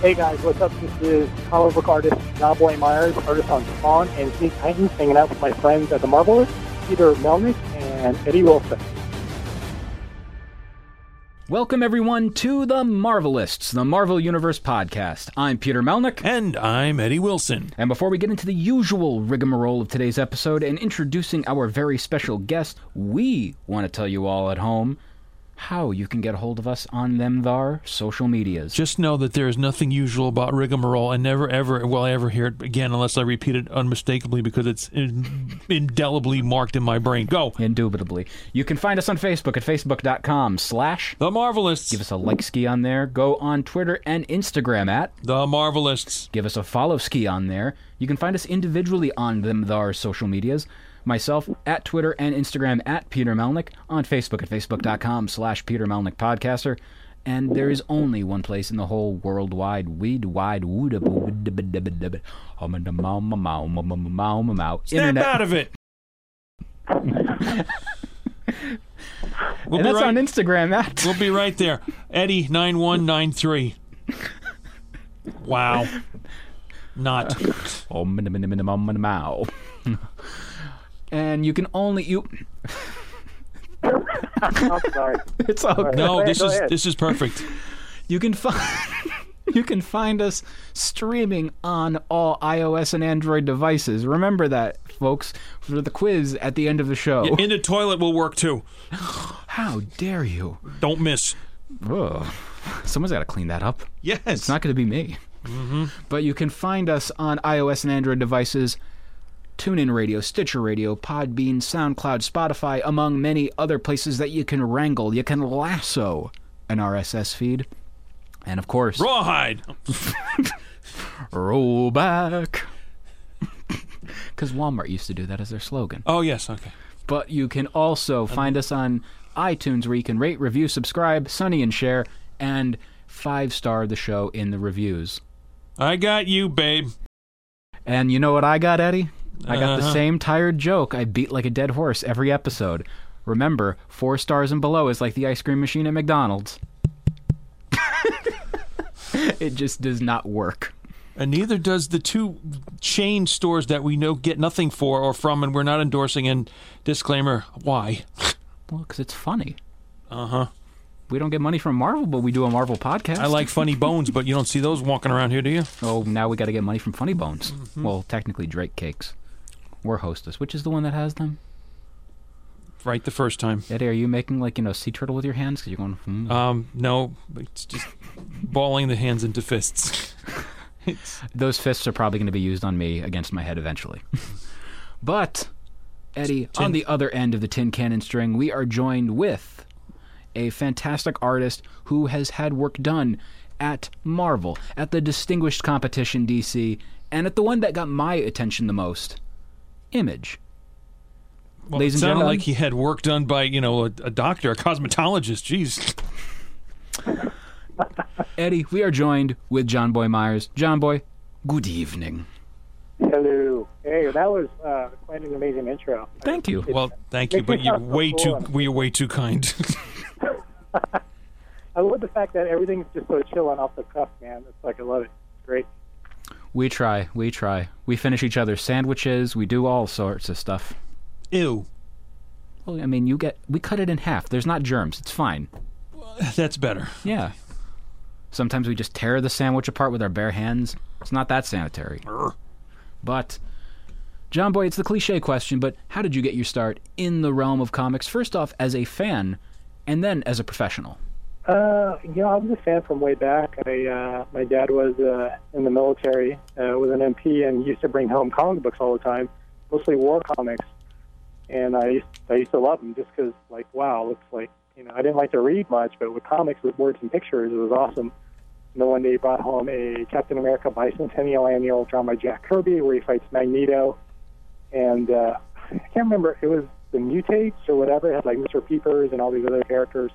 Hey guys, what's up? This is comic book artist Jonboy Meyers, artist on Spawn and Teen Titans, hanging out with my friends at the Marvelists, Peter Melnick and Eddie Wilson. Welcome, everyone, to the Marvelists, the Marvel Universe podcast. I'm Peter Melnick. And I'm Eddie Wilson. And before we get into the usual rigmarole of today's episode and introducing our very special guest, we want to tell you all at home how you can get a hold of us on them thar social medias. Just know that there is nothing usual about rigmarole, and never ever will I ever hear it again unless I repeat it unmistakably because it's in- indelibly marked in my brain. Go. Indubitably. You can find us on Facebook at facebook.com slash. The Marvelists. Give us a like ski on there. Go on Twitter and Instagram at the Marvelists. give us a follow ski on there. You can find us individually on them thar social medias. Myself at Twitter and Instagram at Peter Melnick, on Facebook at facebook.com slash Peter Melnick Podcaster. And there is only one place in the whole worldwide weed wide wood internet. Snap out of it. we'll, And that's on right, Instagram at we'll be right there. Eddie9193. Wow. Not. And you can only you I'm sorry. it's all good. No, Go this is ahead. this is perfect. You can find you can find us streaming on all iOS and Android devices. Remember that, folks, for the quiz at the end of the show. In the toilet will work too. How dare you? Don't miss. Ugh. Someone's got to clean that up. Yes. It's not going to be me. Mm-hmm. But you can find us on iOS and Android devices. TuneIn Radio, Stitcher Radio, Podbean, SoundCloud, Spotify, among many other places that you can wrangle. You can lasso an RSS feed. And of course, Rawhide. roll back. Because Walmart used to do that as their slogan. Oh yes. Okay. But you can also find us on iTunes where you can rate, review, subscribe, Sunny and share, and five star the show in the reviews. I got you, babe. And you know what I got, Eddie? I got the Uh-huh. same tired joke I beat like a dead horse every episode. Remember, four stars and below is like the ice cream machine at McDonald's. it just does not work. And neither does the two chain stores that we know get nothing for or from, and we're not endorsing. And disclaimer: Why? Well, because it's funny. Uh huh. We don't get money from Marvel, but we do a Marvel podcast. I like funny bones, but you don't see those walking around here, do you? Oh, now we got to get money from Funny Bones. Mm-hmm. Well, technically Drake Cakes. Or Hostess. Which is the one that has them? Right the first time. Eddie, are you making like you know sea turtle with your hands? Because you're going. Hmm. Um, no, it's just balling the hands into fists. Those fists are probably going to be used on me against my head eventually. but Eddie, on the other end of the tin cannon string, we are joined with a fantastic artist who has had work done at Marvel, at the distinguished competition DC, and at the one that got my attention the most, Image. well, Ladies it and sounded gentlemen. like he had work done by you know a, a doctor, a cosmetologist. Jeez. Eddie, we are joined with Jonboy Meyers. John Boy, good evening. Hello. Hey, that was uh, quite an amazing intro. Thank you. Well, thank you, but you're way too we are way too kind. I love the fact that everything's just so chill and off the cuff, man. It's like I love it. It's great. We try, we try. We finish each other's sandwiches. We do all sorts of stuff. Ew. Well, I mean, you get we cut it in half. There's not germs. It's fine. That's better. Yeah. Sometimes we just tear the sandwich apart with our bare hands. It's not that sanitary. But Jonboy, it's the cliche question, but how did you get your start in the realm of comics? First off, as a fan, and then as a professional. Uh, you know, I was a fan from way back. I, uh, my dad was uh, in the military, uh, was an MP, and used to bring home comic books all the time, mostly war comics. And I used, I used to love them just because, like, wow, looks like you know, I didn't like to read much, but with comics with words and pictures, it was awesome. And then one day he brought home a Captain America Bicentennial Annual drawn by Jack Kirby where he fights Magneto. And uh, I can't remember, it was the Mutates or whatever. It had like Mr. Peepers and all these other characters.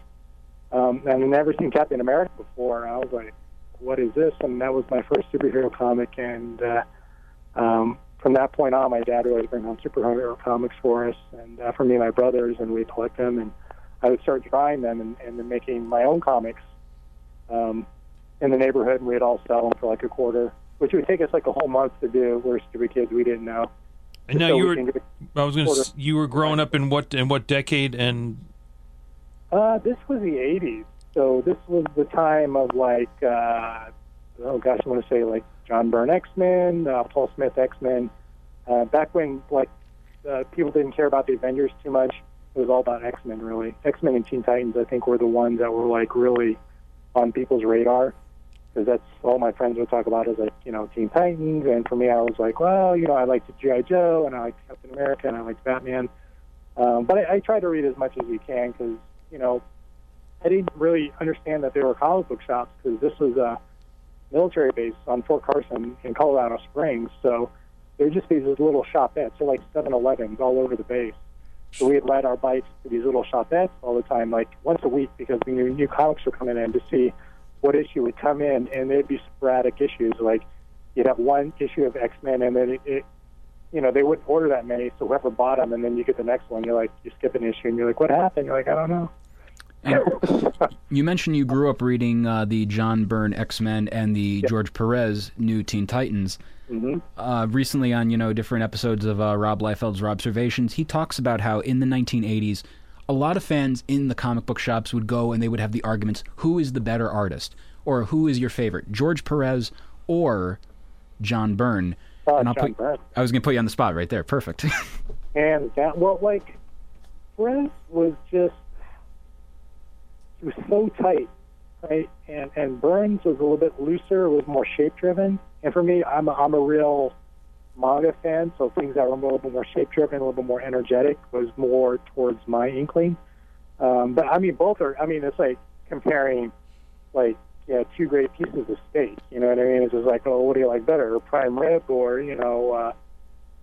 Um, and I'd never seen Captain America before. I was like, what is this? And that was my first superhero comic. And uh, um, from that point on, my dad would always bring home superhero comics for us and uh, for me and my brothers, and we'd collect them. And I would start drawing them and, and then making my own comics um, in the neighborhood, and we'd all sell them for like a quarter, which would take us like a whole month to do. We're stupid kids; we didn't know. And now So you we were—I was going quarter. to you were growing up in what in what decade and Uh, this was the '80s, so this was the time of like, uh, oh gosh, I want to say like John Byrne X Men, uh, Paul Smith X Men. Uh, back when like uh, people didn't care about the Avengers too much, it was all about X Men really. X Men and Teen Titans, I think, were the ones that were like really on people's radar because that's all my friends would talk about is like you know Teen Titans, and for me, I was like, well, you know, I liked GI Joe, and I liked Captain America, and I liked Batman. Um, but I, I try to read as much as we can because you know I didn't really understand that there were comic book shops because this was a military base on Fort Carson in Colorado Springs. So there were just these little shopettes, so like 7-Elevens all over the base. So we'd ride our bikes to these little shopettes all the time, like once a week, because we knew new comics were coming in to see what issue would come in, and they'd be sporadic issues. Like you'd have one issue of X Men, and then it, it, you know, they wouldn't order that many, so whoever bought them, and then you get the next one, you're like, you skip an issue, and you're like, what happened? You're like, I don't know. You mentioned you grew up reading uh, the John Byrne X Men and the George Perez New Teen Titans. hmm Uh, recently, on you know different episodes of uh, Rob Liefeld's Observations, he talks about how in the 1980s, a lot of fans in the comic book shops would go and they would have the arguments: who is the better artist, or who is your favorite, George Perez or John Byrne? Oh, and I'll John put, Byrne. I was going to put you on the spot right there. Perfect. and that, Well, like, Perez was just, he was so tight, right? And and Byrne's was a little bit looser, it was more shape driven. And for me, I'm a, I'm a real manga fan, so things that were a little bit more shape driven, a little bit more energetic was more towards my inkling. Um, but I mean, both are. I mean, it's like comparing, like, yeah, two great pieces of steak. You know what I mean? It's just like, oh, what do you like better, prime rib or you know, uh,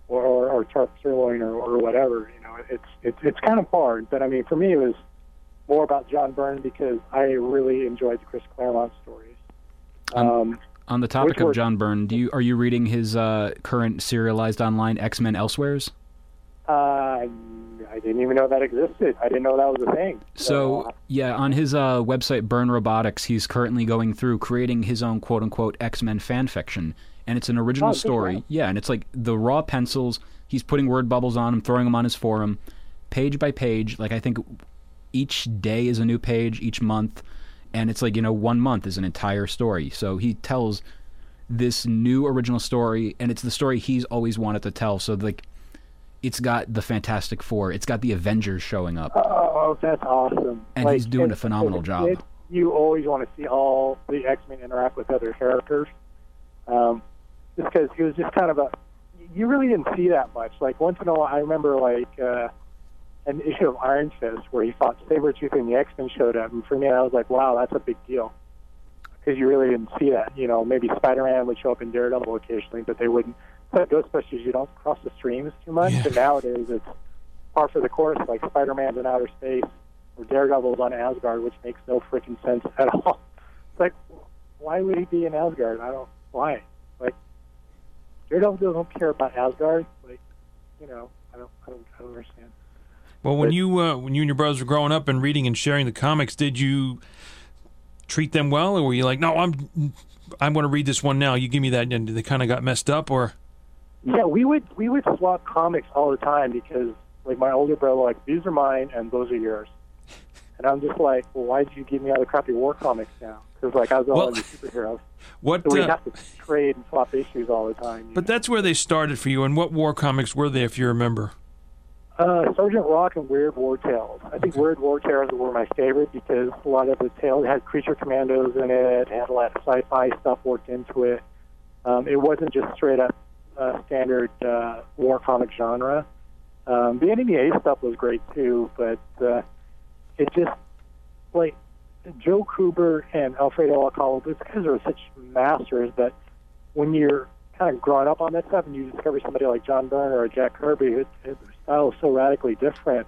or or, or sirloin or, or whatever? You know, it's it's it's kind of hard. But I mean, for me, it was more about John Byrne because I really enjoyed the Chris Claremont stories. Um, on the topic of were- John Byrne, do you are you reading his uh, current serialized online X Men Elsewheres? uh, I didn't even know that existed. I didn't know that was a thing. So uh, yeah, on his uh, website Byrne Robotics, he's currently going through creating his own quote unquote X Men fan fiction, and it's an original Oh, story. Yeah, and it's like the raw pencils. He's putting word bubbles on them, throwing them on his forum, page by page. Like I think each day is a new page, each month, and it's like you know one month is an entire story. So he tells this new original story, and it's the story he's always wanted to tell. So like. It's got the Fantastic Four. It's got the Avengers showing up. Oh, that's awesome! And Like, he's doing a phenomenal job. you always want to see all the X Men interact with other characters, um, just because it was just kind of a. You really didn't see that much. Like once in a while, I remember like uh, an issue of Iron Fist where he fought Sabretooth and the X Men showed up, and for me, I was like, wow, that's a big deal. Because you really didn't see that. You know, maybe Spider Man would show up in Daredevil occasionally, but they wouldn't. But Ghostbusters, you don't cross the streams too much. Yeah. But nowadays, it's par for the course. Like Spider Man's in outer space, or Daredevil's on Asgard, which makes no freaking sense at all. It's like, why would he be in Asgard? I don't. Why? Like, Daredevil doesn't care about Asgard. Like, you know, I don't. I don't, I don't understand. Well, when But- you uh, when you and your brothers were growing up and reading and sharing the comics, did you treat them well, or were you like, no, I'm I'm going to read this one now. You give me that, and they kind of got messed up, or Yeah, we would we would swap comics all the time because like my older brother like these are mine and those are yours, and I'm just like, well, why did you give me all the crappy war comics now? Because like I was all Well- into superheroes, what? so we Uh, have to trade and swap issues all the time. but that's where they started for you. And what war comics were they, if you remember? Uh, Sergeant Rock and Weird War Tales. I think Weird War Tales were my favorite because a lot of the tales had creature commandos in it, had a lot of sci-fi stuff worked into it. Um, it wasn't just straight up uh, standard uh, war comic genre. Um, the NEA stuff was great too, but uh, it just like Joe Kubert and Alfredo Alcala, those guys are such masters that when you're kind of growing up on that stuff and you discover somebody like John Byrne or Jack Kirby, whose style is so radically different,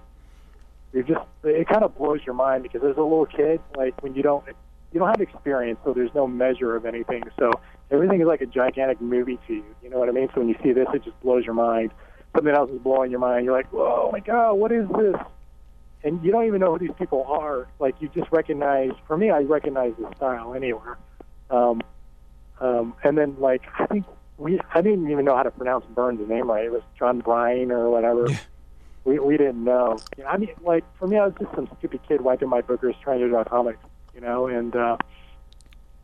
you just it kind of blows your mind because as a little kid, like when you don't you don't have experience, so there's no measure of anything. So everything is like a gigantic movie to you. You know what I mean? So when you see this, it just blows your mind. Something else is blowing your mind. You're like, whoa, my God, what is this? And you don't even know who these people are. Like you just recognize. For me, I recognize the style anywhere. Um, um, and then like I think we I didn't even know how to pronounce Byrne's name right. It was John Bryan or whatever. we we didn't know. I mean, like for me, I was just some stupid kid wiping my boogers trying to draw comics. You know, and uh,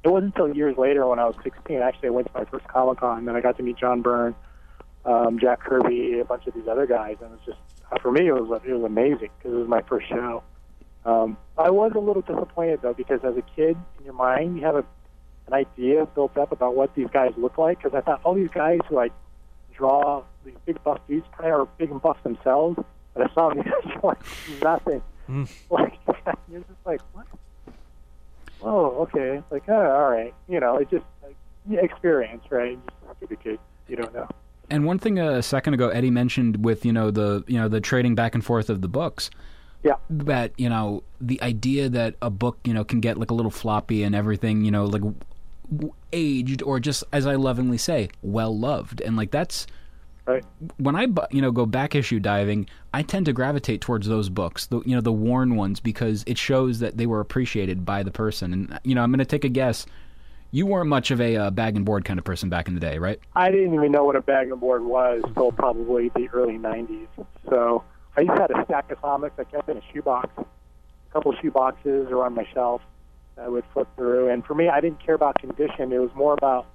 it wasn't until years later when I was 16. Actually, I went to my first Comic Con, and I got to meet John Byrne, um, Jack Kirby, a bunch of these other guys, and it was just uh, for me it was it was amazing because it was my first show. Um, I was a little disappointed though because as a kid, in your mind, you have a an idea built up about what these guys look like because I thought all these guys who like draw these big buff dudes probably are big and buff themselves, but I saw them like nothing. Mm. Like you're just like what? Oh, okay. Like oh, all right. You know, it just like experience, right? Just a kid. You don't know. And one thing a second ago Eddie mentioned with you know the you know the trading back and forth of the books. Yeah. That you know the idea that a book you know can get like a little floppy and everything you know like aged or just as I lovingly say well loved and like that's Right. when I you know go back issue diving, I tend to gravitate towards those books, the you know the worn ones, because it shows that they were appreciated by the person. And you know, I'm going to take a guess. You weren't much of a uh, bag and board kind of person back in the day, right? I didn't even know what a bag and board was until probably the early 90s. So I used to have a stack of comics I kept in a shoebox. A couple shoe boxes or my shelf Uh, I would flip through. And for me, I didn't care about condition. It was more about,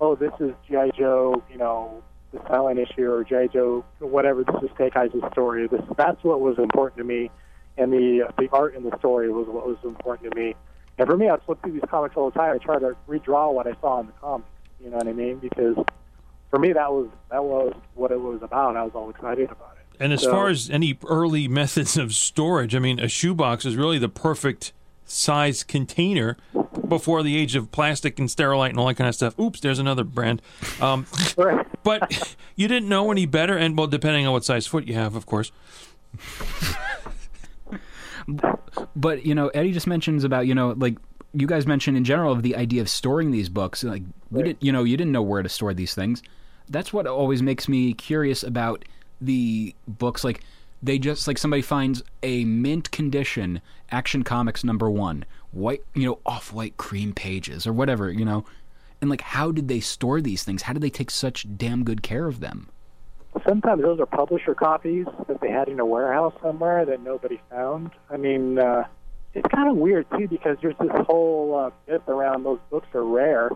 oh, this is G.I. Joe, you know, the silent issue or G.I. Joe, whatever. This is Eyes' story. This, that's what was important to me. And the, the art in the story was what was important to me. And for me, I'd flip through these comics all the time. I try to redraw what I saw in the comics. You know what I mean? Because for me, that was that was what it was about. I was all excited about it. And as So- far as any early methods of storage, I mean, a shoebox is really the perfect size container before the age of plastic and sterilite and all that kind of stuff. Oops, there's another brand. Um, but you didn't know any better, and well, depending on what size foot you have, of course. But you know, Eddie just mentions about you know like you guys mentioned in general of the idea of storing these books. Like we didn't, you know, you didn't know where to store these things. That's what always makes me curious about the books. Like they just like somebody finds a mint condition Action Comics number one, white, you know, off white cream pages or whatever, you know. And like, how did they store these things? How did they take such damn good care of them? Sometimes those are publisher copies that they had in a warehouse somewhere that nobody found. I mean, uh, it's kind of weird too because there's this whole uh, myth around those books are rare.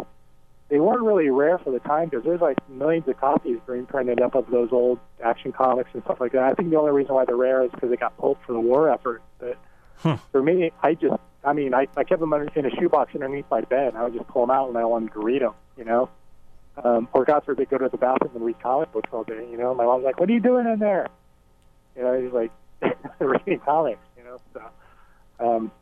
They weren't really rare for the time because there's like millions of copies being printed up of those old action comics and stuff like that. I think the only reason why they're rare is because they got pulled for the war effort. But for me, I just, I mean, I, I kept them under, in a shoebox underneath my bed. I would just pull them out when I wanted to read them, you know. Um, or God forbid, go to the bathroom and read comic books all day. You know, my mom's like, "What are you doing in there?" You know, he's like reading comics. You know, so um,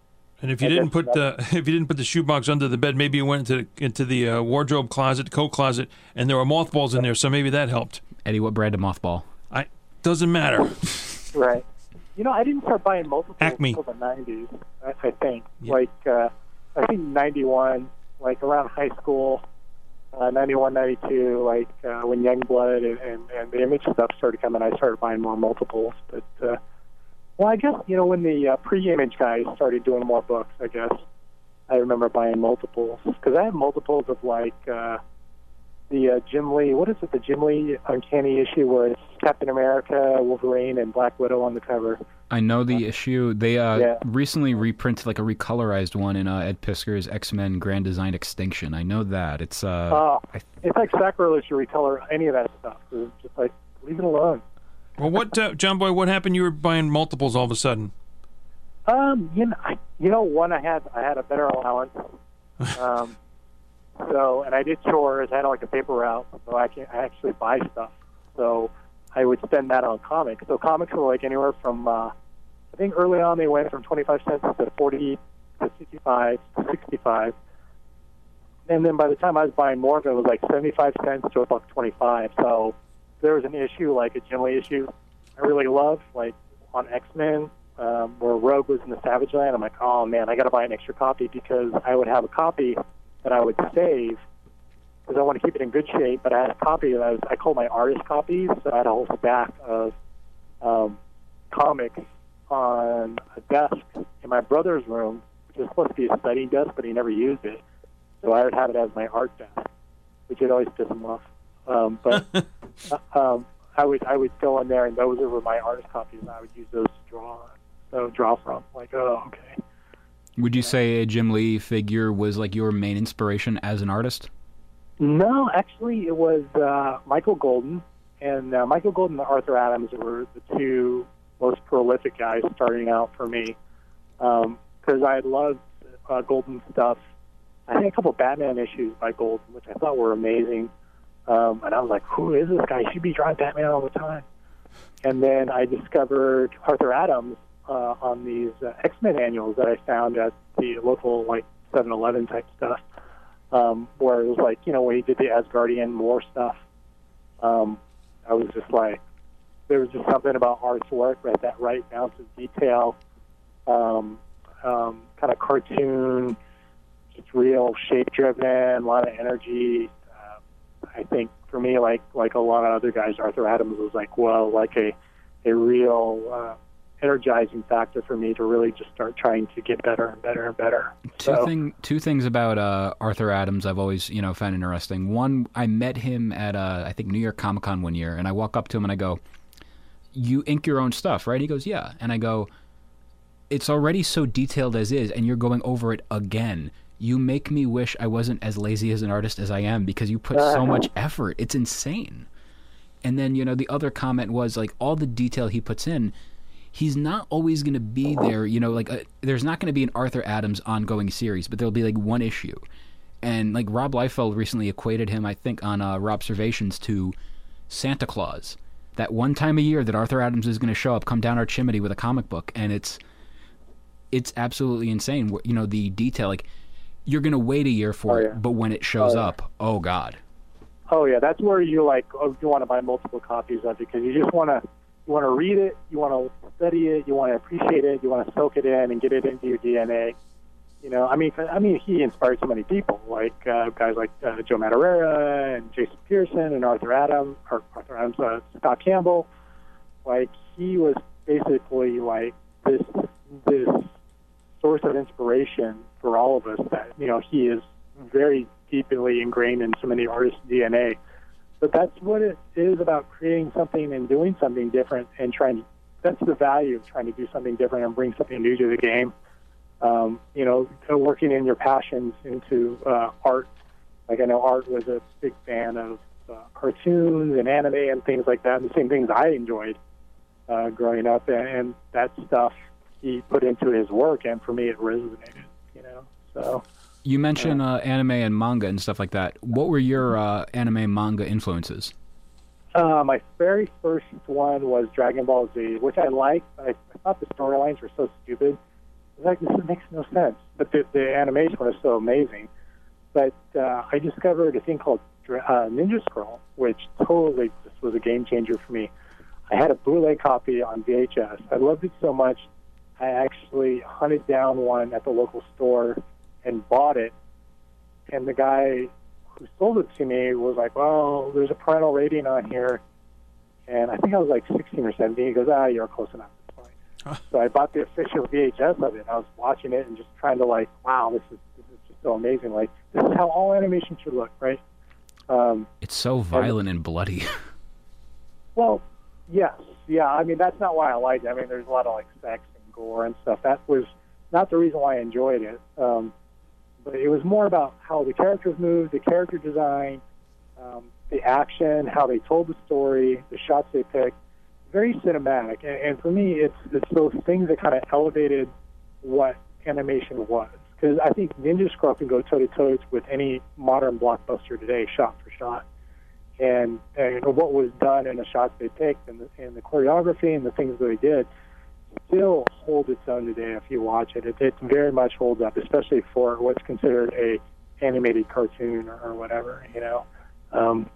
And if you I didn't put the if you didn't put the shoebox under the bed, maybe you went into into the uh, wardrobe closet, coat closet, and there were mothballs in there, so maybe that helped. Eddie, what brand of mothball? I doesn't matter. right. You know, I didn't start buying multiples Acme. until the '90s. I, think, like, uh, I think '91, like around high school, uh, '91, '92, like uh, when Youngblood and, and and the Image stuff started coming, I started buying more multiples. But uh, well, I guess you know when the uh, pre-Image guys started doing more books, I guess I remember buying multiples because I have multiples of like. Uh, the uh, Jim Lee, what is it? The Jim Lee Uncanny issue where it's Captain America, Wolverine, and Black Widow on the cover. I know the issue. They uh, Yeah. recently reprinted like a recolorized one in uh, Ed Piskor's X Men Grand Design Extinction. I know that it's uh, Oh, I- it's like sacrilege to recolor any of that stuff. It's just like leave it alone. well, what uh, Jonboy? What happened? You were buying multiples all of a sudden. Um, you know, I, you know, one I had I had a better allowance. Um, so and I did chores. I had like a paper route, so I can I actually buy stuff. So I would spend that on comics. So comics were like anywhere from uh, I think early on they went from twenty five cents to forty to 55 to 65. And then by the time I was buying more it, was like 75 cents to a buck 25. So there was an issue, like a Jim issue, I really loved, like on X Men, um, where Rogue was in the Savage Land. I'm like, oh man, I got to buy an extra copy because I would have a copy that I would save because I want to keep it in good shape. But I had a copy that I, was, I call my artist copies. So I had a whole stack of um, comics on a desk in my brother's room, which was supposed to be a study desk, but he never used it. So I would have it as my art desk, which would always piss him off. Um, but um, I would I would go in there, and those were my artist copies, and I would use those to draw so draw from. Like, oh, okay. Would you say a Jim Lee figure was like your main inspiration as an artist? No, actually, it was uh, Michael Golden, and uh, Michael Golden and Arthur Adams were the two most prolific guys starting out for me because um, I loved uh, Golden stuff. I had a couple Batman issues by Golden, which I thought were amazing. Um, and I was like, who is this guy? He should be drawing Batman all the time. And then I discovered Arthur Adams uh, on these uh, X Men annuals that I found at the local like 7-Eleven type stuff, um, where it was like you know when he did the Asgardian War stuff. Um, I was just like, there was just something about Art's work, right? That right ounce of detail, um, um, kind of cartoon, just real shape driven, a lot of energy. Uh, I think for me, like like a lot of other guys, Arthur Adams was like, well, like a a real uh, energizing factor for me to really just start trying to get better and better and better. Two so, thing, two things about uh, Arthur Adams I've always you know found interesting. One, I met him at uh, I think New York Comic Con one year, and I walk up to him and I go, "You ink your own stuff, right?" He goes, "Yeah," and I go, "It's already so detailed as is, and you're going over it again." You make me wish I wasn't as lazy as an artist as I am because you put so much effort. It's insane. And then, you know, the other comment was like all the detail he puts in he's not always going to be there. You know, like a, uh, there's not going to be an Arthur Adams ongoing series, but there'll be like one issue. And like Rob Liefeld recently equated him, I think, on uh, Robservations to Santa Claus. That one time a year that Arthur Adams is going to show up, come down our chimney with a comic book, and it's it's absolutely insane. You know the detail. Like you're going to wait a year for oh, yeah. it, but when it shows oh, yeah. up, oh god. Oh yeah, that's where you like oh, you want to buy multiple copies of it because you just want to you want to read it, you want to study it, you want to appreciate it, you want to soak it in and get it into your DNA. You know, I mean, I mean, he inspired so many people, like uh, guys like uh, Joe Madureira and Jason Pearson and Arthur Adams, or Arthur Adams, uh, Scott Campbell. Like he was basically like this this source of inspiration for all of us. That you know, he is very deeply ingrained in so many artists' DNA but that's what it is about creating something and doing something different and trying to, that's the value of trying to do something different and bring something new to the game. Um, you know, working in your passions into uh, art. Like I know Art was a big fan of uh, cartoons and anime and things like that, and the same things I enjoyed uh, growing up, and, and that stuff he put into his work, and for me it resonated. You know, so you mentioned uh, anime and manga and stuff like that. What were your uh, anime manga influences? Uh, my very first one was Dragon Ball Z, which I liked. I, I thought the storylines were so stupid. I was like, this makes no sense. But the, the animation was so amazing. But uh, I discovered a thing called uh, Ninja Scroll, which totally just was a game changer for me. I had a bootleg copy on VHS. I loved it so much, I actually hunted down one at the local store and bought it. And the guy who sold it to me was like, "Well, there's a parental rating on here," and I think I was like 16 or 17. He goes, "Ah, you're close enough. Fine." so I bought the official VHS of it. I was watching it and just trying to like, "Wow, this is this is just so amazing! Like this is how all animation should look, right?" Um, it's so violent and, and bloody. well, yes, yeah. I mean, that's not why I liked it. I mean, there's a lot of like sex and gore and stuff. That was not the reason why I enjoyed it. Um, but it was more about how the characters moved, the character design, um, the action, how they told the story, the shots they picked. Very cinematic, and, and for me, it's it's those things that kind of elevated what animation was. Because I think Ninja Scroll can go toe to toe with any modern blockbuster today, shot for shot. And, and what was done and the shots they picked and the, and the choreography and the things that they did, still holds its own today if you watch it. It, it very much holds up, especially for what's considered a animated cartoon or, or whatever. You know, um,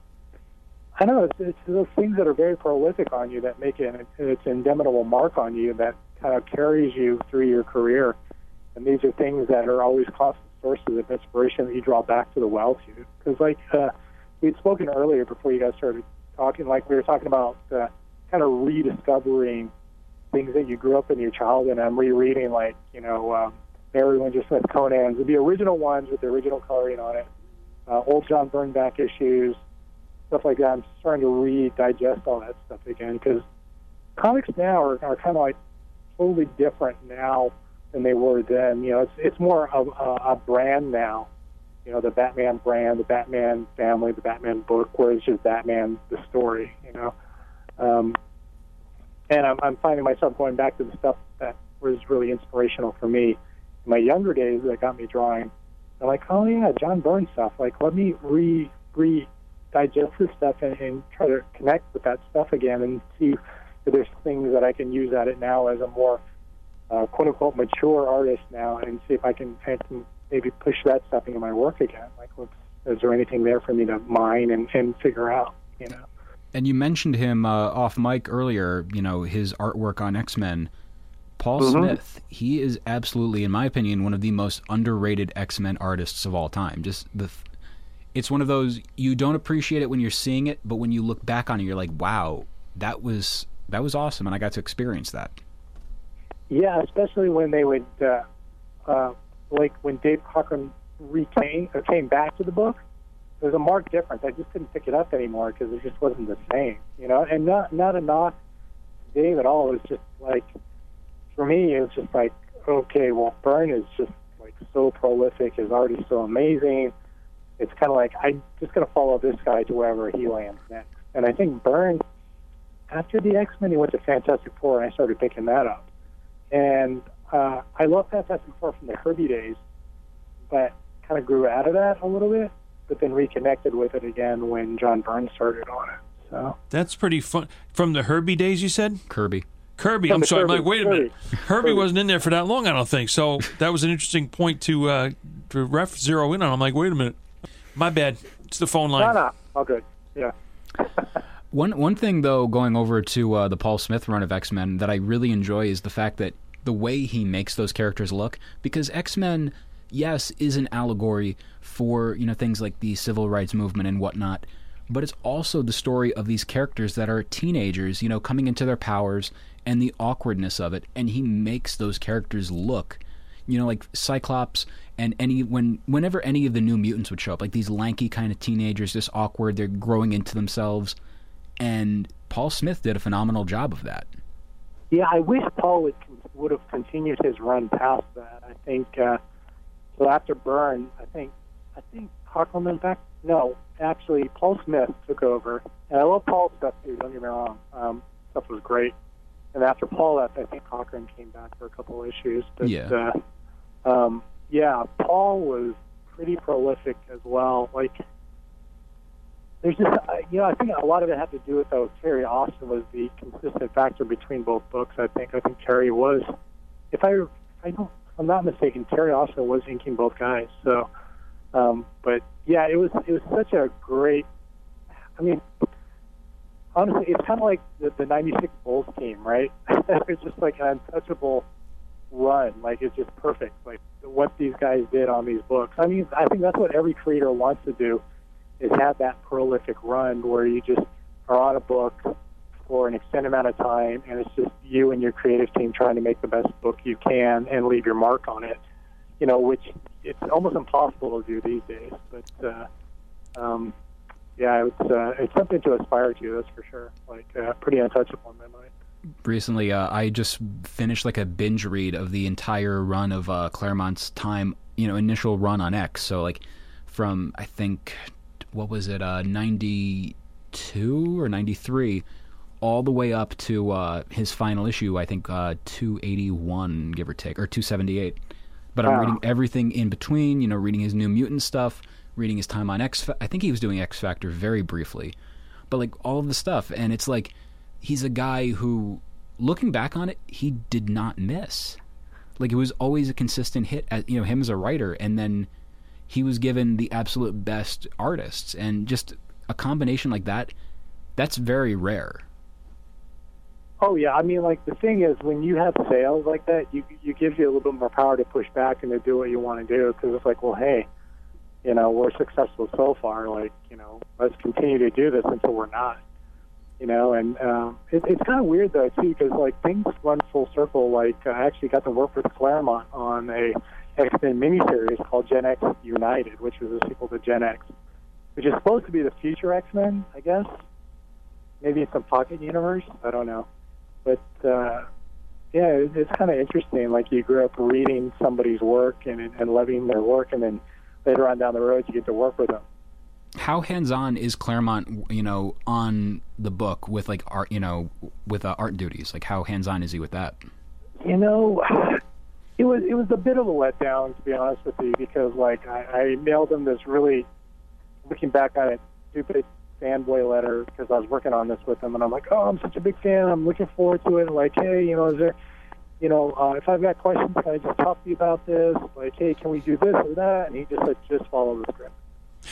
I know. It's, it's those things that are very prolific on you that make it it's an mark on you that kind of carries you through your career. And these are things that are always constant sources of inspiration that you draw back to the well to. Because, like uh, we'd spoken earlier before you guys started talking, like we were talking about uh, kind of rediscovering things that you grew up in your childhood. And I'm rereading, like you know, um, Barry Windsor Smith Conan's, the original ones with the original coloring on it, uh, old John Byrne back issues, stuff like that. I'm starting to re-digest all that stuff again because comics now are, are kind of like totally different now than they were then. You know, it's it's more of a, a brand now. You know, the Batman brand, the Batman family, the Batman book, where it's just Batman the story. You know, um, and I'm, I'm finding myself going back to the stuff that was really inspirational for me in my younger days that got me drawing. I'm like, oh yeah, John Byrne stuff. Like, let me re re digest this stuff and, and try to connect with that stuff again and see if there's things that I can use at it now as a more uh, quote unquote mature artist now and see if I can, maybe push that stuff into my work again. Like, is there anything there for me to mine and, and figure out? You know. And you mentioned him uh, off mic earlier. You know his artwork on X Men. Paul mm-hmm. Smith, he is absolutely, in my opinion, one of the most underrated X Men artists of all time. Just the, it's one of those you don't appreciate it when you're seeing it, but when you look back on it, you're like, wow, that was that was awesome, and I got to experience that. Yeah, especially when they would, uh, uh, like when Dave Cockrum recame came back to the book. There's a marked difference. I just couldn't pick it up anymore because it just wasn't the same, you know. And not not a knock Dave at all. It was just like for me, it was just like, okay, well, Byrne is just like so prolific. His art is so amazing. It's kind of like I'm just to follow this guy to wherever he lands next. And I think Byrne, after the X Men, he went to Fantastic Four, and I started picking that up. And uh, I love Fantastic Four from the Herbie days, but kind of grew out of that a little bit, but then reconnected with it again when John Byrne started on it. So that's pretty fun. From the Herbie days, you said Kirby. Kirby. I'm sorry. Kirby, I'm like, wait a minute. Herbie, Herbie wasn't in there for that long, I don't think. So that was an interesting point to uh, to ref zero in on. I'm like, wait a minute. My bad. It's the phone line. No, no. All good. Yeah. one one thing though, going over to uh, the Paul Smith run of X Men that I really enjoy is the fact that the way he makes those characters look. Because X Men, yes, is an allegory for you know things like the civil rights movement and whatnot but it's also the story of these characters that are teenagers, you know, coming into their powers and the awkwardness of it. And he makes those characters look, you know, like Cyclops and any when whenever any of the new mutants would show up, like these lanky kind of teenagers, just awkward, they're growing into themselves. And Paul Smith did a phenomenal job of that. Yeah, I wish Paul would would have continued his run past that. I think uh, so. After Byrne, I think I think Cockrum back. No, actually, Paul Smith took over, and I love Paul's stuff too. Don't get me wrong, um, stuff was great. And after Paul left, I think Cockrum came back for a couple of issues. But, yeah. Uh, um, yeah, Paul was pretty prolific as well. Like, there's just, uh, you know, I think a lot of it had to do with though Terry Austin was the consistent factor between both books. I think I think Terry was, if I, I don't, I'm not mistaken, Terry Austin was inking both guys. So, um, but yeah, it was it was such a great. I mean, honestly, it's kind of like the, the '96 Bulls team, right? it's just like an untouchable run. Like it's just perfect. Like what these guys did on these books. I mean, I think that's what every creator wants to do, is have that prolific run where you just are on a book for an extended amount of time, and it's just you and your creative team trying to make the best book you can and leave your mark on it. You know, which it's almost impossible to do these days. But uh, um, yeah, it's uh, it's something to aspire to. That's for sure. Like uh, pretty untouchable in my mind. Recently, uh, I just finished like a binge read of the entire run of uh, Claremont's time, you know, initial run on X. So like from I think what was it, uh, ninety two or ninety three, all the way up to uh, his final issue. I think uh, two eighty one, give or take, or two seventy eight. But I'm reading everything in between. You know, reading his New Mutant stuff, reading his time on X. I think he was doing X Factor very briefly, but like all of the stuff, and it's like he's a guy who looking back on it, he did not miss. Like it was always a consistent hit. At, you know, him as a writer, and then he was given the absolute best artists, and just a combination like that. That's very rare. Oh yeah, I mean, like the thing is, when you have sales like that, you you gives you a little bit more power to push back and to do what you want to do because it's like, well, hey, you know, we're successful so far. Like, you know, let's continue to do this until we're not. You know, and um, it, it's kind of weird though too because like things run full circle. Like I actually got to work with Claremont on a X-Men miniseries called GeNeXt United, which was a sequel to GeNeXt, which is supposed to be the future X-Men, I guess. Maybe in some pocket universe. I don't know but uh, yeah, it, it's kind of interesting. Like you grew up reading somebody's work and and loving their work, and then later on down the road, you get to work with them. How hands-on is Claremont, you know, on the book with like art, you know, with uh, art duties? Like, how hands-on is he with that? You know, it was it was a bit of a letdown to be honest with you because like I, I mailed him this really, looking back on it, stupid fanboy letter because I was working on this with him, and I'm like, oh, I'm such a big fan. I'm looking forward to it. Like, hey, you know, is there, you know, uh, if I've got questions, can I just talk to you about this? Like, hey, can we do this or that? And he just said, just follow the script.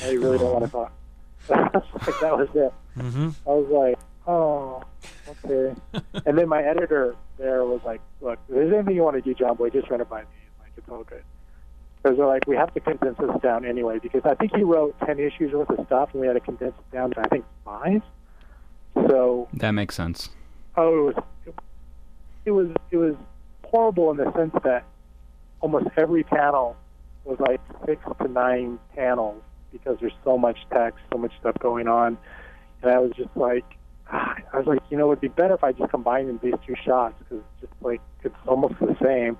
I really don't want to talk. like, that was it. Mm-hmm. I was like, oh, okay. and then my editor there was like, look, if there's anything you want to do, Jonboy, just run it by me. Like, it's all good because they're like, we have to condense this down anyway. Because I think he wrote ten issues worth of stuff, and we had to condense it down to I think five. So that makes sense. Oh, it was it was it was horrible in the sense that almost every panel was like six to nine panels because there's so much text, so much stuff going on, and I was just like, I was like, you know, it would be better if I just combined these two shots because it's just like it's almost the same.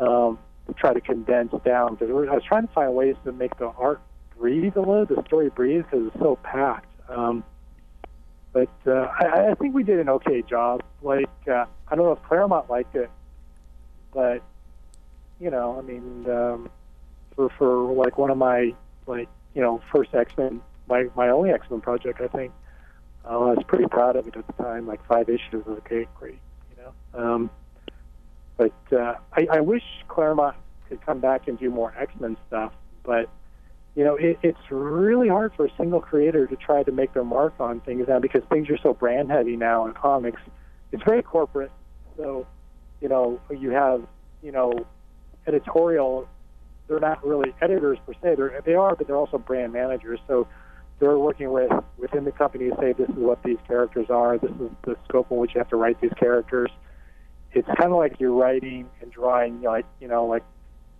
Um, try to condense down I was trying to find ways to make the art breathe a little, the story breathe because it's so packed. Um, but uh, I, I think we did an okay job. Like uh, I don't know if Claremont liked it, but you know, I mean, um, for for like one of my like you know first X Men, my my only X Men project, I think uh, I was pretty proud of it at the time. Like five issues was okay, great, you know. Um, but uh, I, I wish Claremont could come back and do more X Men stuff. But you know, it, it's really hard for a single creator to try to make their mark on things now because things are so brand heavy now in comics. It's very corporate. So, you know, you have you know, editorial. They're not really editors per se. They're, they are, but they're also brand managers. So they're working with within the company to say this is what these characters are. This is the scope in which you have to write these characters it's kind of like you're writing and drawing, like you know, like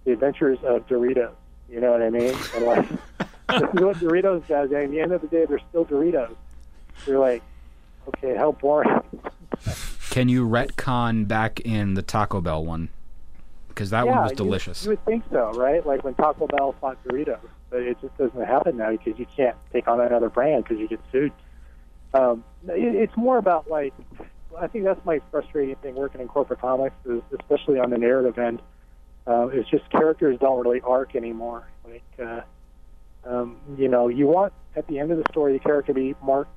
the Adventures of Doritos. You know what I mean? And like this is what Doritos does. And at the end of the day, they're still Doritos. You're like, okay, how boring. Can you retcon back in the Taco Bell one? Because that yeah, one was delicious. You, you would think so, right? Like when Taco Bell fought Doritos, but it just doesn't happen now because you can't take on another brand because you get sued. Um, it, it's more about like I think that's my frustrating thing working in corporate comics, is especially on the narrative end. Uh, it's just characters don't really arc anymore. Like, uh, um, you know, you want at the end of the story the character to be marked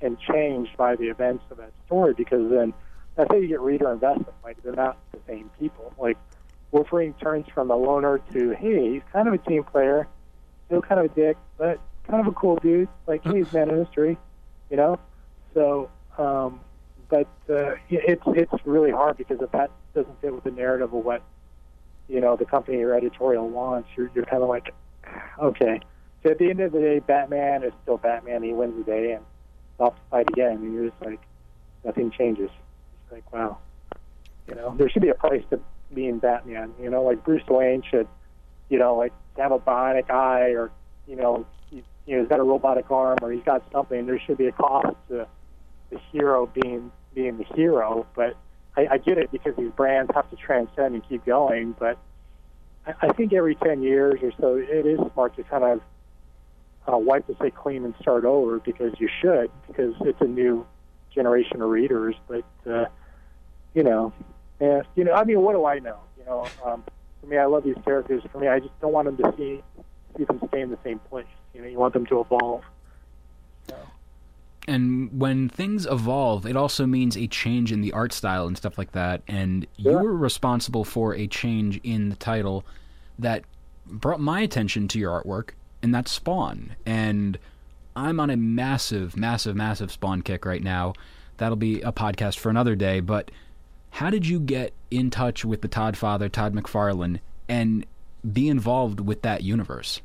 and changed by the events of that story because then that's how you get reader investment. Like, they're not the same people. Like, Wolverine turns from a loner to, hey, he's kind of a team player, still kind of a dick, but kind of a cool dude. Like, he's man of history, you know? So, um, but uh, it's it's really hard because if that doesn't fit with the narrative of what you know the company or editorial wants, you're you're kind of like, okay. So at the end of the day, Batman is still Batman. He wins the day and off to fight again, and you're just like, nothing changes. It's like wow, you know, there should be a price to being Batman. You know, like Bruce Wayne should, you know, like have a bionic eye or you know, he, you know, he's got a robotic arm or he's got something. There should be a cost to the hero being being the hero, but I, I get it because these brands have to transcend and keep going. But I, I think every ten years or so, it is smart to kind of uh, wipe the slate clean and start over because you should because it's a new generation of readers. But uh, you know, yeah, you know, I mean, what do I know? You know, um, for me, I love these characters. For me, I just don't want them to see see them stay in the same place. You know, you want them to evolve. So. And when things evolve, it also means a change in the art style and stuff like that. And you were responsible for a change in the title that brought my attention to your artwork, and that's Spawn. And I'm on a massive, massive, massive Spawn kick right now. That'll be a podcast for another day. But how did you get in touch with the Todd father, Todd McFarlane, and be involved with that universe?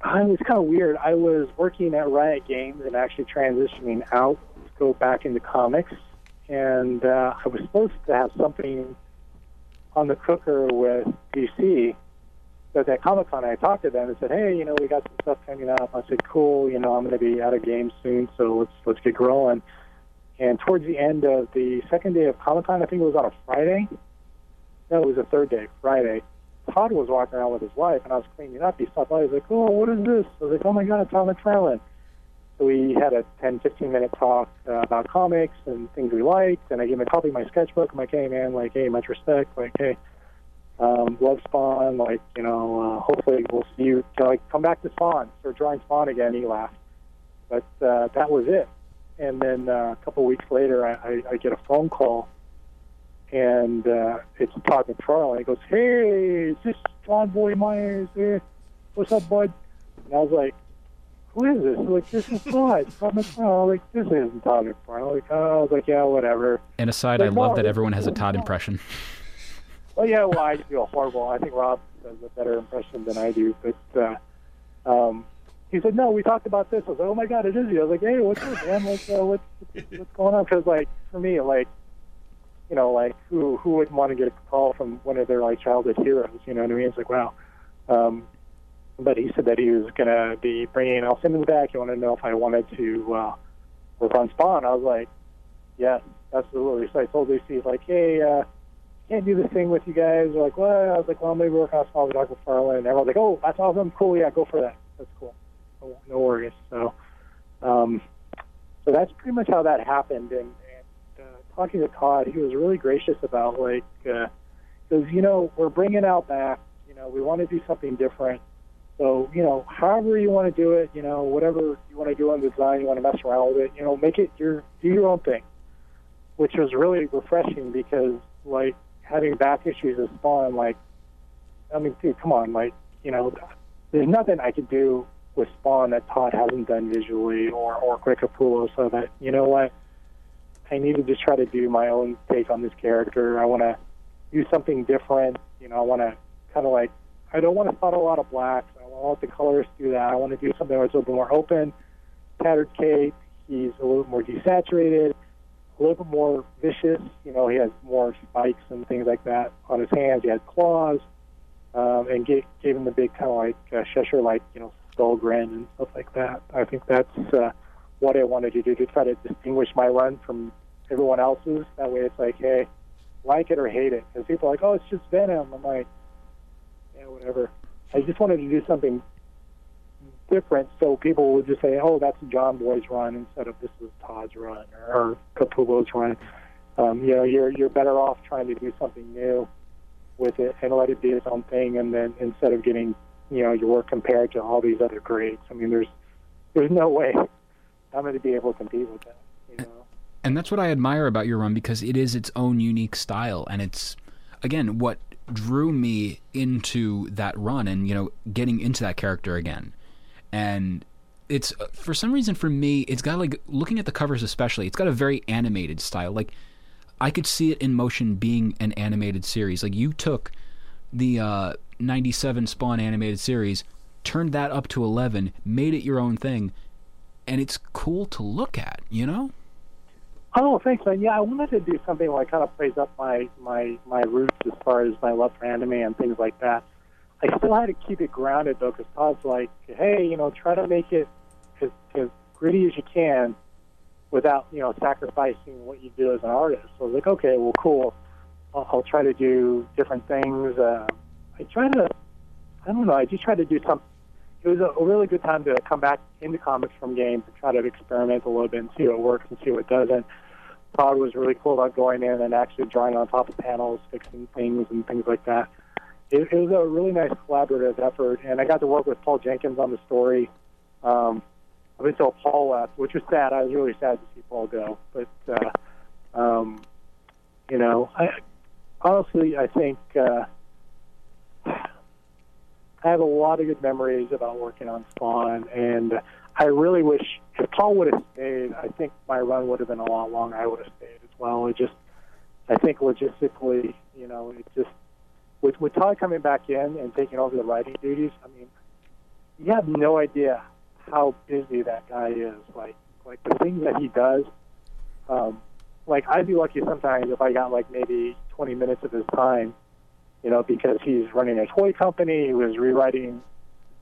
I was kind of weird. I was working at Riot Games and actually transitioning out to go back into comics, and uh, I was supposed to have something on the cooker with DC. But at Comic Con, I talked to them and said, "Hey, you know, we got some stuff coming up." I said, "Cool, you know, I'm going to be out of games soon, so let's let's get growing." And towards the end of the second day of Comic Con, I think it was on a Friday. No, it was a third day, Friday. Todd was walking around with his wife, and I was cleaning up. He stopped by. He was like, "Oh, what is this?" I was like, "Oh my God, it's Todd McFarlane." So we had a 10, 15 minute talk uh, about comics and things we liked, and I gave him a copy of my sketchbook. I'm like, "Hey, man, like, hey, much respect. Like, hey, um, love Spawn. Like, you know, uh, hopefully we'll see you. Like, come back to Spawn. Start drawing Spawn again." He laughed, but uh, that was it. And then uh, a couple weeks later, I, I, I get a phone call and uh, it's Todd McFarlane. He goes, "Hey, is this Jonboy Meyers? Eh, what's up, bud?" And I was like, "Who is this?" He's like, "This is Todd. Todd McFarlane." I was like, "This isn't Todd McFarlane." Like, oh, I was like, "Yeah, whatever." And aside, Like, I love no, that everyone has a Todd impression. Well, yeah, well, I feel horrible. I think Rob does a better impression than I do. But uh, um, he said, "No, we talked about this." I was like, "Oh my god, it is you." I was like, "Hey, what's up, man? Like, uh, what's what's going on?" Because like for me, like you know, like who who wouldn't want to get a call from one of their like childhood heroes? You know what I mean? It's like, wow. Um, but he said that he was going to be bringing Al Simmons back. He wanted to know if I wanted to uh, work on Spawn. I was like, yes, absolutely. So I told Lucy, like, hey, uh, can't do this thing with you guys. They're like, well, I was like, well, maybe work on Spawn with Dr. Farley. And everyone's like, oh, that's awesome. Cool. Yeah, go for that. That's cool. No, no worries. So, um, so that's pretty much how that happened. And, talking to Todd, he was really gracious about like, uh, because you know we're bringing out back. You know, we want to do something different. So you know, however you want to do it, you know, whatever you want to do on design, you want to mess around with it. You know, make it your do your own thing, which was really refreshing because like having back issues of Spawn, like, I mean, dude, come on, like, you know, there's nothing I could do with Spawn that Todd hasn't done visually or or Greg Capullo. So that you know what, I need to just try to do my own take on this character. I want to do something different. You know, I want to kind of like I don't want to spot a lot of blacks. I want to let the colors do that. I want to do something that's a little bit more open. Tattered cape. He's a little more desaturated, a little bit more vicious. You know, he has more spikes and things like that on his hands. He has claws, um, and gave, gave him the big kind of like uh, Cheshire like you know skull grin and stuff like that. I think that's uh, what I wanted to do to try to distinguish my run from everyone else's. That way, it's like, hey, like it or hate it. Because people are like, oh, it's just Venom. I'm like, yeah, whatever. I just wanted to do something different so people would just say, oh, that's Jonboy's run instead of this is Todd's run or, or Capullo's run. Um, you know, you're you're better off trying to do something new with it and let it be its own thing, and then instead of getting you know your work compared to all these other grades. I mean, there's there's no way I'm going to be able to compete with that. You know. And that's what I admire about your run because it is its own unique style, and it's again what drew me into that run and you know getting into that character again. And it's for some reason for me, it's got like looking at the covers especially, it's got a very animated style. Like I could see it in motion being an animated series. Like you took the uh, 97 Spawn animated series, turned that up to 11, made it your own thing, and it's cool to look at, you know? Oh, thanks, man. Yeah, I wanted to do something like kind of plays up my my my roots as far as my love for anime and things like that. I still had to keep it grounded though, because Todd's like, hey, you know, try to make it as, as gritty as you can without you know sacrificing what you do as an artist. So I was like, okay, well, cool. I'll, I'll try to do different things. Uh, I try to, I don't know, I just try to do something. It was a, really good time to come back into comics from games and try to experiment a little bit and see what works and see what doesn't. Todd was really cool about going in and actually drawing on top of panels, fixing things and things like that. It, it was a really nice collaborative effort, and I got to work with Paul Jenkins on the story. Um, up until Paul left, which was sad. I was really sad to see Paul go, but uh, um, you know, I honestly I think uh, I have a lot of good memories about working on Spawn, and I really wish if Paul would have stayed, I think my run would have been a lot longer. I would have stayed as well. It just, I think logistically, you know, it just with with Todd coming back in and taking over the writing duties. I mean, you have no idea how busy that guy is. Like, like the things that he does. Um, like I'd be lucky sometimes if I got like maybe 20 minutes of his time, you know, because he's running a toy company. He was rewriting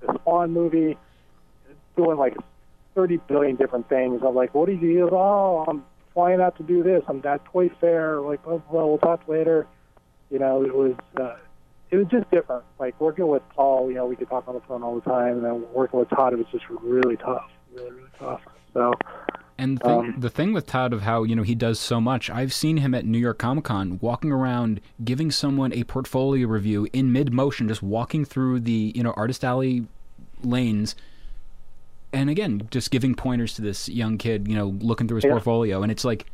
the Spawn movie, doing like 30 billion different things. I'm like, what do you do? Oh, I'm flying out to do this. I'm at Toy Fair. Like, oh, well, we'll talk later. You know, it was uh, it was just different. Like working with Paul, you know, we could talk on the phone all the time, and then working with Todd, it was just really tough, really, really tough. So. And the thing, um, the thing with Todd of how you know he does so much, I've seen him at New York Comic Con walking around giving someone a portfolio review in mid motion, just walking through the you know artist alley lanes, and again just giving pointers to this young kid, you know, looking through his yeah. portfolio, and it's like,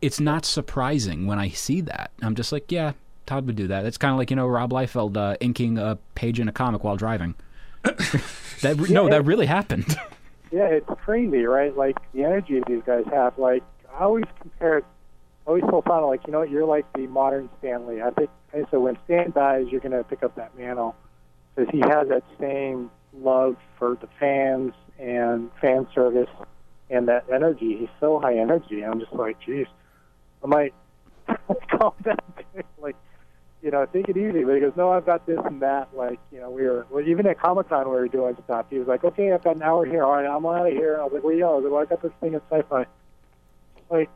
it's not surprising when I see that. I'm just like, yeah, Todd would do that. It's kind of like you know Rob Liefeld uh, inking a page in a comic while driving. that yeah, no, that really happened. yeah, it's crazy, right? Like the energy these guys have. Like I always compare. I always told Todd, like you know, you're like the modern Stan Lee. I think so. When Stan dies, you're to pick up that mantle because he has that same love for the fans and fan service and that energy. He's so high energy. I'm just like, geez, I might calm down. like you know, take it easy. But he goes, no, I've got this and that. Like, you know, we were, well, even at Comic Con, we were doing stuff. He was like, okay, I've got an hour here. All right, I'm out of here. I was like, where you going? I was like, well, I got this thing at Sci-Fi. Like,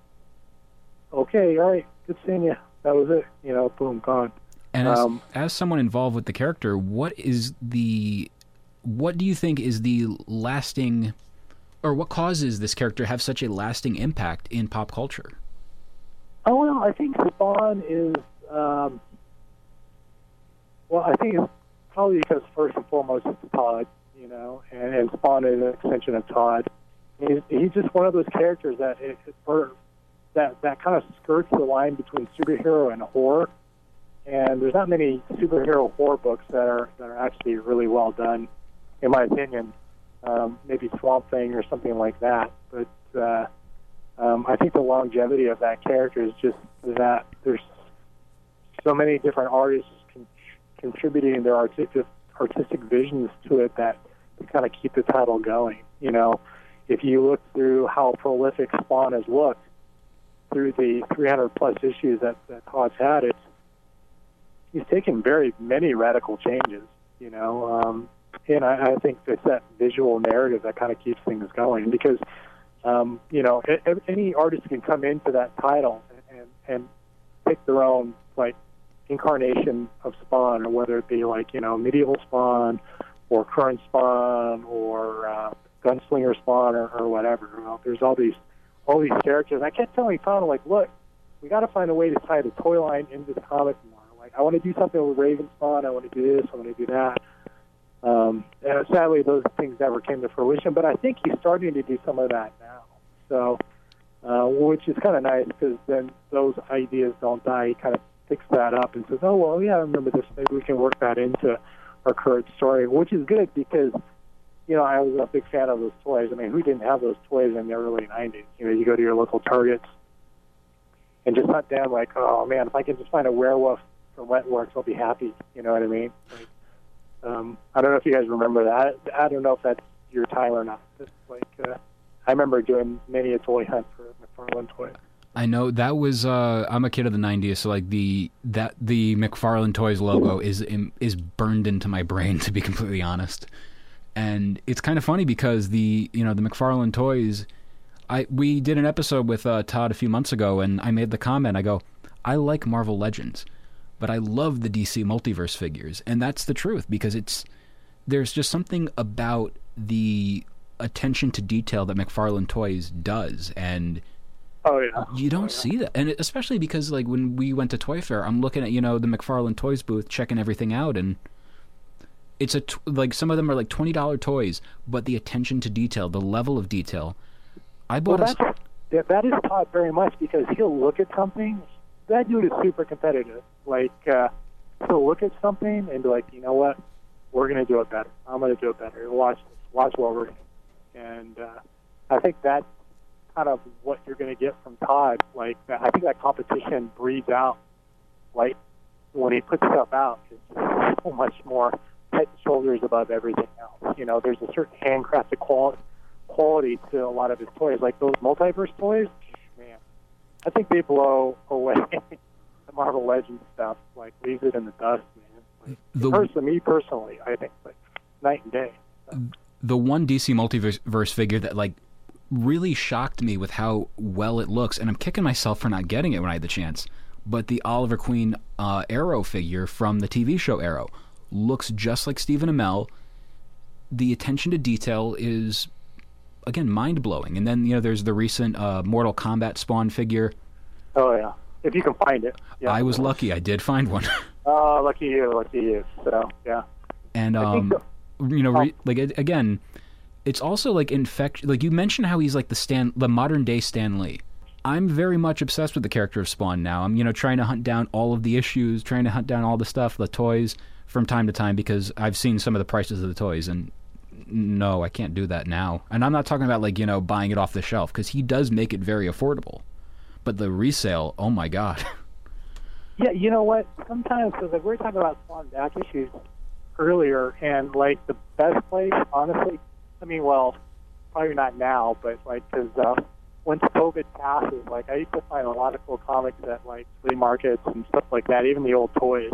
okay, all right, good seeing you. That was it. You know, boom, gone. And as, um, as someone involved with the character, what is the, what do you think is the lasting, or what causes this character to have such a lasting impact in pop culture? Oh well, I think Spawn is um, well, I think it's probably because first and foremost it's Todd, you know, and, and Spawn is an extension of Todd. He's, he's just one of those characters that it, or that that kind of skirts the line between superhero and horror. And there's not many superhero horror books that are that are actually really well done, in my opinion. Um, maybe Swamp Thing or something like that. But uh, um, I think the longevity of that character is just that there's so many different artists contributing their artistic artistic visions to it that kind of keep the title going. You know, if you look through how prolific Spawn has looked through the 300 plus issues that, that Todd's had, it's he's taken very many radical changes. You know, um, and I, I think it's that visual narrative that kind of keeps things going because um, you know any artist can come into that title and and pick their own like incarnation of Spawn, whether it be like you know medieval Spawn, or current Spawn, or uh, gunslinger Spawn, or, or whatever. You know, there's all these all these characters. I kept telling Spawn like, look, we got to find a way to tie the toy line into the comic more. Like, I want to do something with Raven Spawn. I want to do this. I want to do that. Um, and sadly, those things never came to fruition. But I think he's starting to do some of that now. So, uh, which is kind of nice because then those ideas don't die. He kind of picks that up and says, "Oh well, yeah, I remember this. Maybe we can work that into our current story," which is good because you know I was a big fan of those toys. I mean, who didn't have those toys in the early '90s? You know, you go to your local Targets and just hunt down like, oh man, if I can just find a werewolf from Wetworks, I'll be happy. You know what I mean? Like, um, I don't know if you guys remember that. I don't know if that's your time or not. It's like uh, I remember doing many a toy hunt for McFarlane toys. I know that was. Uh, I'm a kid of the '90s, so like the that the McFarlane Toys logo is is burned into my brain, to be completely honest. And it's kind of funny because the you know the McFarlane Toys, I we did an episode with uh, Todd a few months ago, and I made the comment. I go, I like Marvel Legends, but I love the DC multiverse figures, and that's the truth because it's there's just something about the attention to detail that McFarlane Toys does, and Oh yeah. You don't oh, yeah. see that, and especially because like when we went to Toy Fair, I'm looking at you know the McFarlane Toys booth, checking everything out, and it's a t- like some of them are like twenty dollar toys, but the attention to detail, the level of detail. I Well, bought a that's that, that is Todd very much because he'll look at something. That dude is super competitive. Like uh, he'll look at something and be like, you know what, we're gonna do it better. I'm gonna do it better. Watch this. Watch what we're doing. And uh, I think that's kind of what you're gonna get from Todd. Like I think that competition breeds out. Like when he puts stuff out, it's so much more head and shoulders above everything else. You know, there's a certain handcrafted quality quality to a lot of his toys. Like those multiverse toys, man, I think they blow away the Marvel Legends stuff. Like leaves it in the dust, man. Like, the personally, me personally, I think like night and day. the one DC multiverse figure that like really shocked me with how well it looks, and I'm kicking myself for not getting it when I had the chance. But the Oliver Queen uh, Arrow figure from the TV show Arrow looks just like Stephen Amell. The attention to detail is again mind blowing. And then you know there's the recent uh, Mortal Kombat Spawn figure. Oh yeah, if you can find it. Yeah. I was lucky; I did find one. Oh, lucky you, lucky you. So yeah. and um, you know, re- like again, it's also like infect. Like you mentioned how he's like the Stan, the modern day Stan Lee. I'm very much obsessed with the character of Spawn now. I'm you know trying to hunt down all of the issues, trying to hunt down all the stuff, the toys from time to time because I've seen some of the prices of the toys and no, I can't do that now. And I'm not talking about like you know buying it off the shelf because he does make it very affordable, but the resale, oh my god. Yeah, you know what? Sometimes, because like we were talking about Spawn back issues earlier, and like the best place, honestly, I mean, well, probably not now, but like because uh, once COVID passes, like I used to find a lot of cool comics at like flea markets and stuff like that, even the old toys.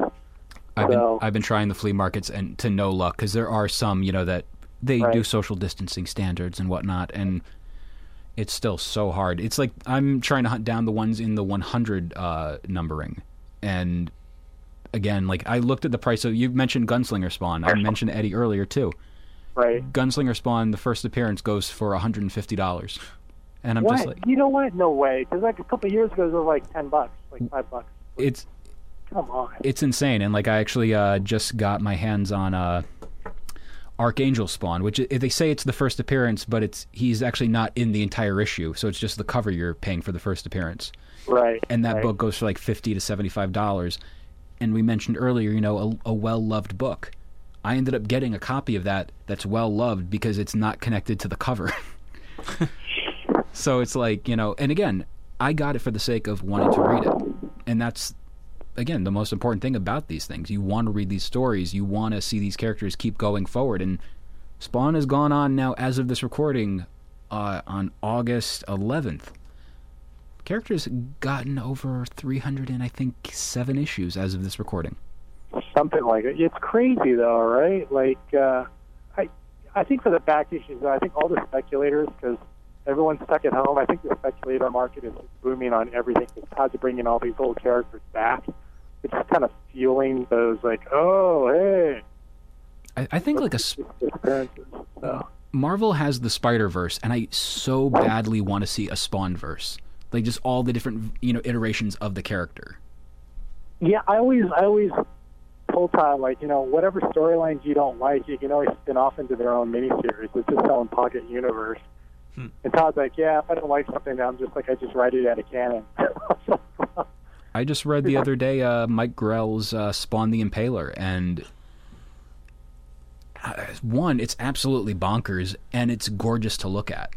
I've been So- I've been trying the flea markets and to no luck because there are some you know that they Right. do social distancing standards and whatnot and it's still so hard. It's like I'm trying to hunt down the ones in the 100 uh, numbering and again like I looked at the price of you mentioned Gunslinger Spawn. I mentioned Eddie earlier too. Right. Gunslinger Spawn the first appearance goes for 150 dollars and I'm what? just like you know what? No way. Because like a couple of years ago, it was like ten bucks, like five bucks. it's Come on. it's insane and like i actually uh, just got my hands on uh, archangel spawn which they say it's the first appearance but it's he's actually not in the entire issue so it's just the cover you're paying for the first appearance Right. and that right. book goes for like 50 to 75 dollars and we mentioned earlier you know a, a well-loved book i ended up getting a copy of that that's well-loved because it's not connected to the cover. So it's like you know and again i got it for the sake of wanting to read it. And that's again the most important thing about these things. You want to read these stories. You want to see these characters keep going forward. And spawn has gone on now as of this recording uh, on august 11th characters gotten over 300 and i think seven issues as of this recording something like it. It's crazy though, right? Like, uh, I, I think for the back issues, I think all the speculators, because everyone's stuck at home. I think the speculator market is booming on everything. It's Todd's bringing all these old characters back. It's just kind of fueling those, like, oh, hey, i, I think like a. So, marvel has the spider verse and i so badly want to see a spawn verse like just all the different you know iterations of the character yeah, I always, I always Todd, like, you know, whatever storylines you don't like, you can always spin off into their own miniseries. It's just own pocket universe. And Todd's like, yeah, if I don't like something, I'm just like, I just write it out of canon. I just read the other day uh, Mike Grell's uh, Spawn the Impaler, and uh, one, it's absolutely bonkers, and it's gorgeous to look at.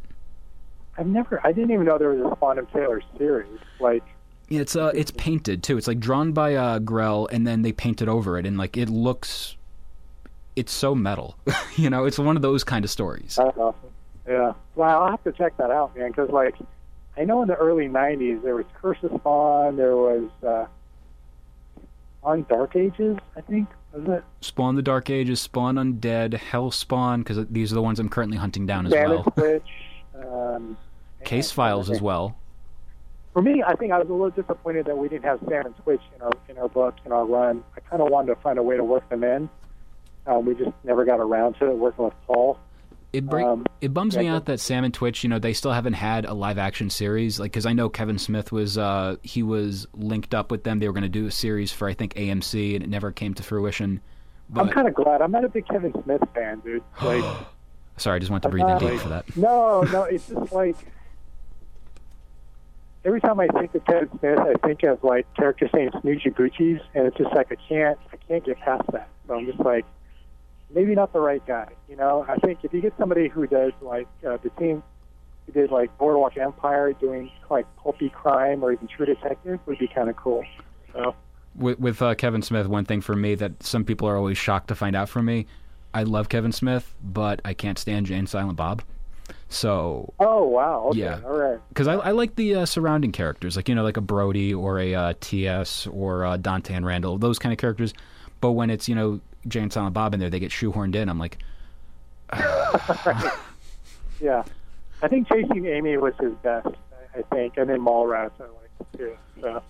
I've never, I didn't even know there was a Spawn Taylor series. Like, It's uh, it's painted too. It's like drawn by uh, Grell, and then they painted over it, and like it looks, it's so metal. you know, it's one of those kind of stories. that's awesome. Yeah. Well, I'll have to check that out, man, because, like, I know in the early 90s there was Curse of Spawn, there was uh, on Dark Ages, I think, was it? Spawn the Dark Ages, Spawn Undead, Hell Spawn, because these are the ones I'm currently hunting down as Bandit well. Switch. Um, Case Files as well. For me, I think I was a little disappointed that we didn't have Sam and Twitch in our in our book in our run. I kind of wanted to find a way to work them in. Um, we just never got around to it. Working with Paul. It break, Um, it bums me out that Sam and Twitch, you know, they still haven't had a live action series. Like, because I know Kevin Smith was uh, he was linked up with them. They were going to do a series for I think AMC, and it never came to fruition. But... I'm kind of glad. I'm not a big Kevin Smith fan, dude. Like, sorry, I just want to breathe in Uh, deep for that. no, no, it's just like every time I think of Kevin Smith, I think of like characters saying Snoochie Boochies, and it's just like I can't, I can't get past that. So I'm just like, maybe not the right guy. You know, I think if you get somebody who does like uh, the team who did like Boardwalk Empire, doing like pulpy crime or even True Detective, would be kind of cool. So. with, with uh, Kevin Smith, one thing for me that some people are always shocked to find out from me, I love Kevin Smith, but I can't stand Jay and Silent Bob. So, Oh wow! Okay, Yeah. all right. because I, I like the uh, surrounding characters, like you know, like a Brodie or a uh, TS or uh, Dante and Randal, those kind of characters. But when it's you know Jay and Silent Bob in there, they get shoehorned in. I'm like, Yeah, I think Chasing Amy was his best. I- I think, and then Mallrats I liked too. So.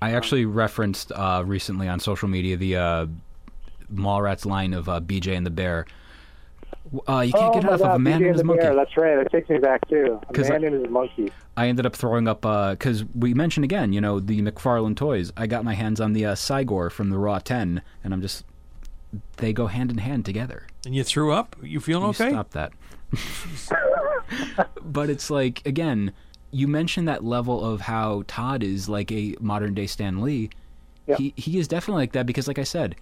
I actually referenced uh, recently on social media the uh, Mallrats line of uh, BJ and the Bear. Uh, you can't oh get my enough God, of a man Beauty and his monkey. Bear. That's right. That takes me back too. A 'Cause man I- and his monkey. I ended up throwing up because we mentioned again, you know, the McFarlane toys. I got my hands on the uh, Cygor from the Raw 10, and I'm just they go hand in hand together. And you threw up? You feeling You okay? Stop that. but it's like again, you mentioned that level of how Todd is like a modern day Stan Lee. Yeah. He he is definitely like that because, like I said,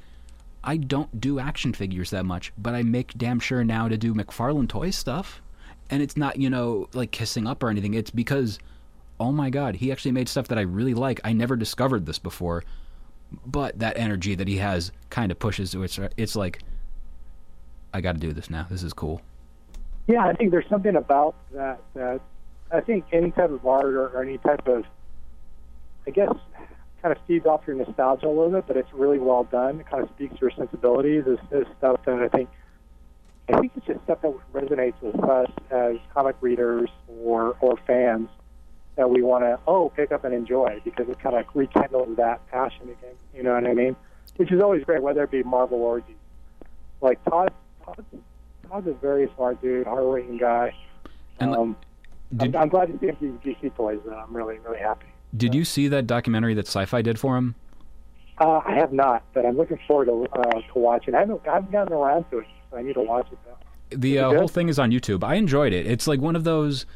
I don't do action figures that much, but I make damn sure now to do McFarlane toy stuff, and it's not you know like kissing up or anything. It's because, oh my god, he actually made stuff that I really like. I never discovered this before, but that energy that he has kind of pushes to it's uh, it's like. I got to do this now. This is cool. Yeah, I think there's something about that that I think any type of art or any type of, I guess, kind of feeds off your nostalgia a little bit, but it's really well done. It kind of speaks to your sensibilities. Is, is stuff that I think, I think it's just stuff that resonates with us as comic readers or or fans that we want to oh pick up and enjoy because it kind of rekindles that passion again. You know what I mean? Which is always great, whether it be Marvel or DC. Like Todd, Todd's, Todd's a very smart dude, hardworking guy. And, um, did- I'm, I'm glad to see him DC toys. Though. I'm really, really happy. Did you see that documentary that Sci-Fi did for him? Uh, I have not, but I'm looking forward to uh, to watching. I haven't, I haven't gotten around to it, so I need to watch it though. The uh, whole thing is on YouTube. I enjoyed it. It's like one of those.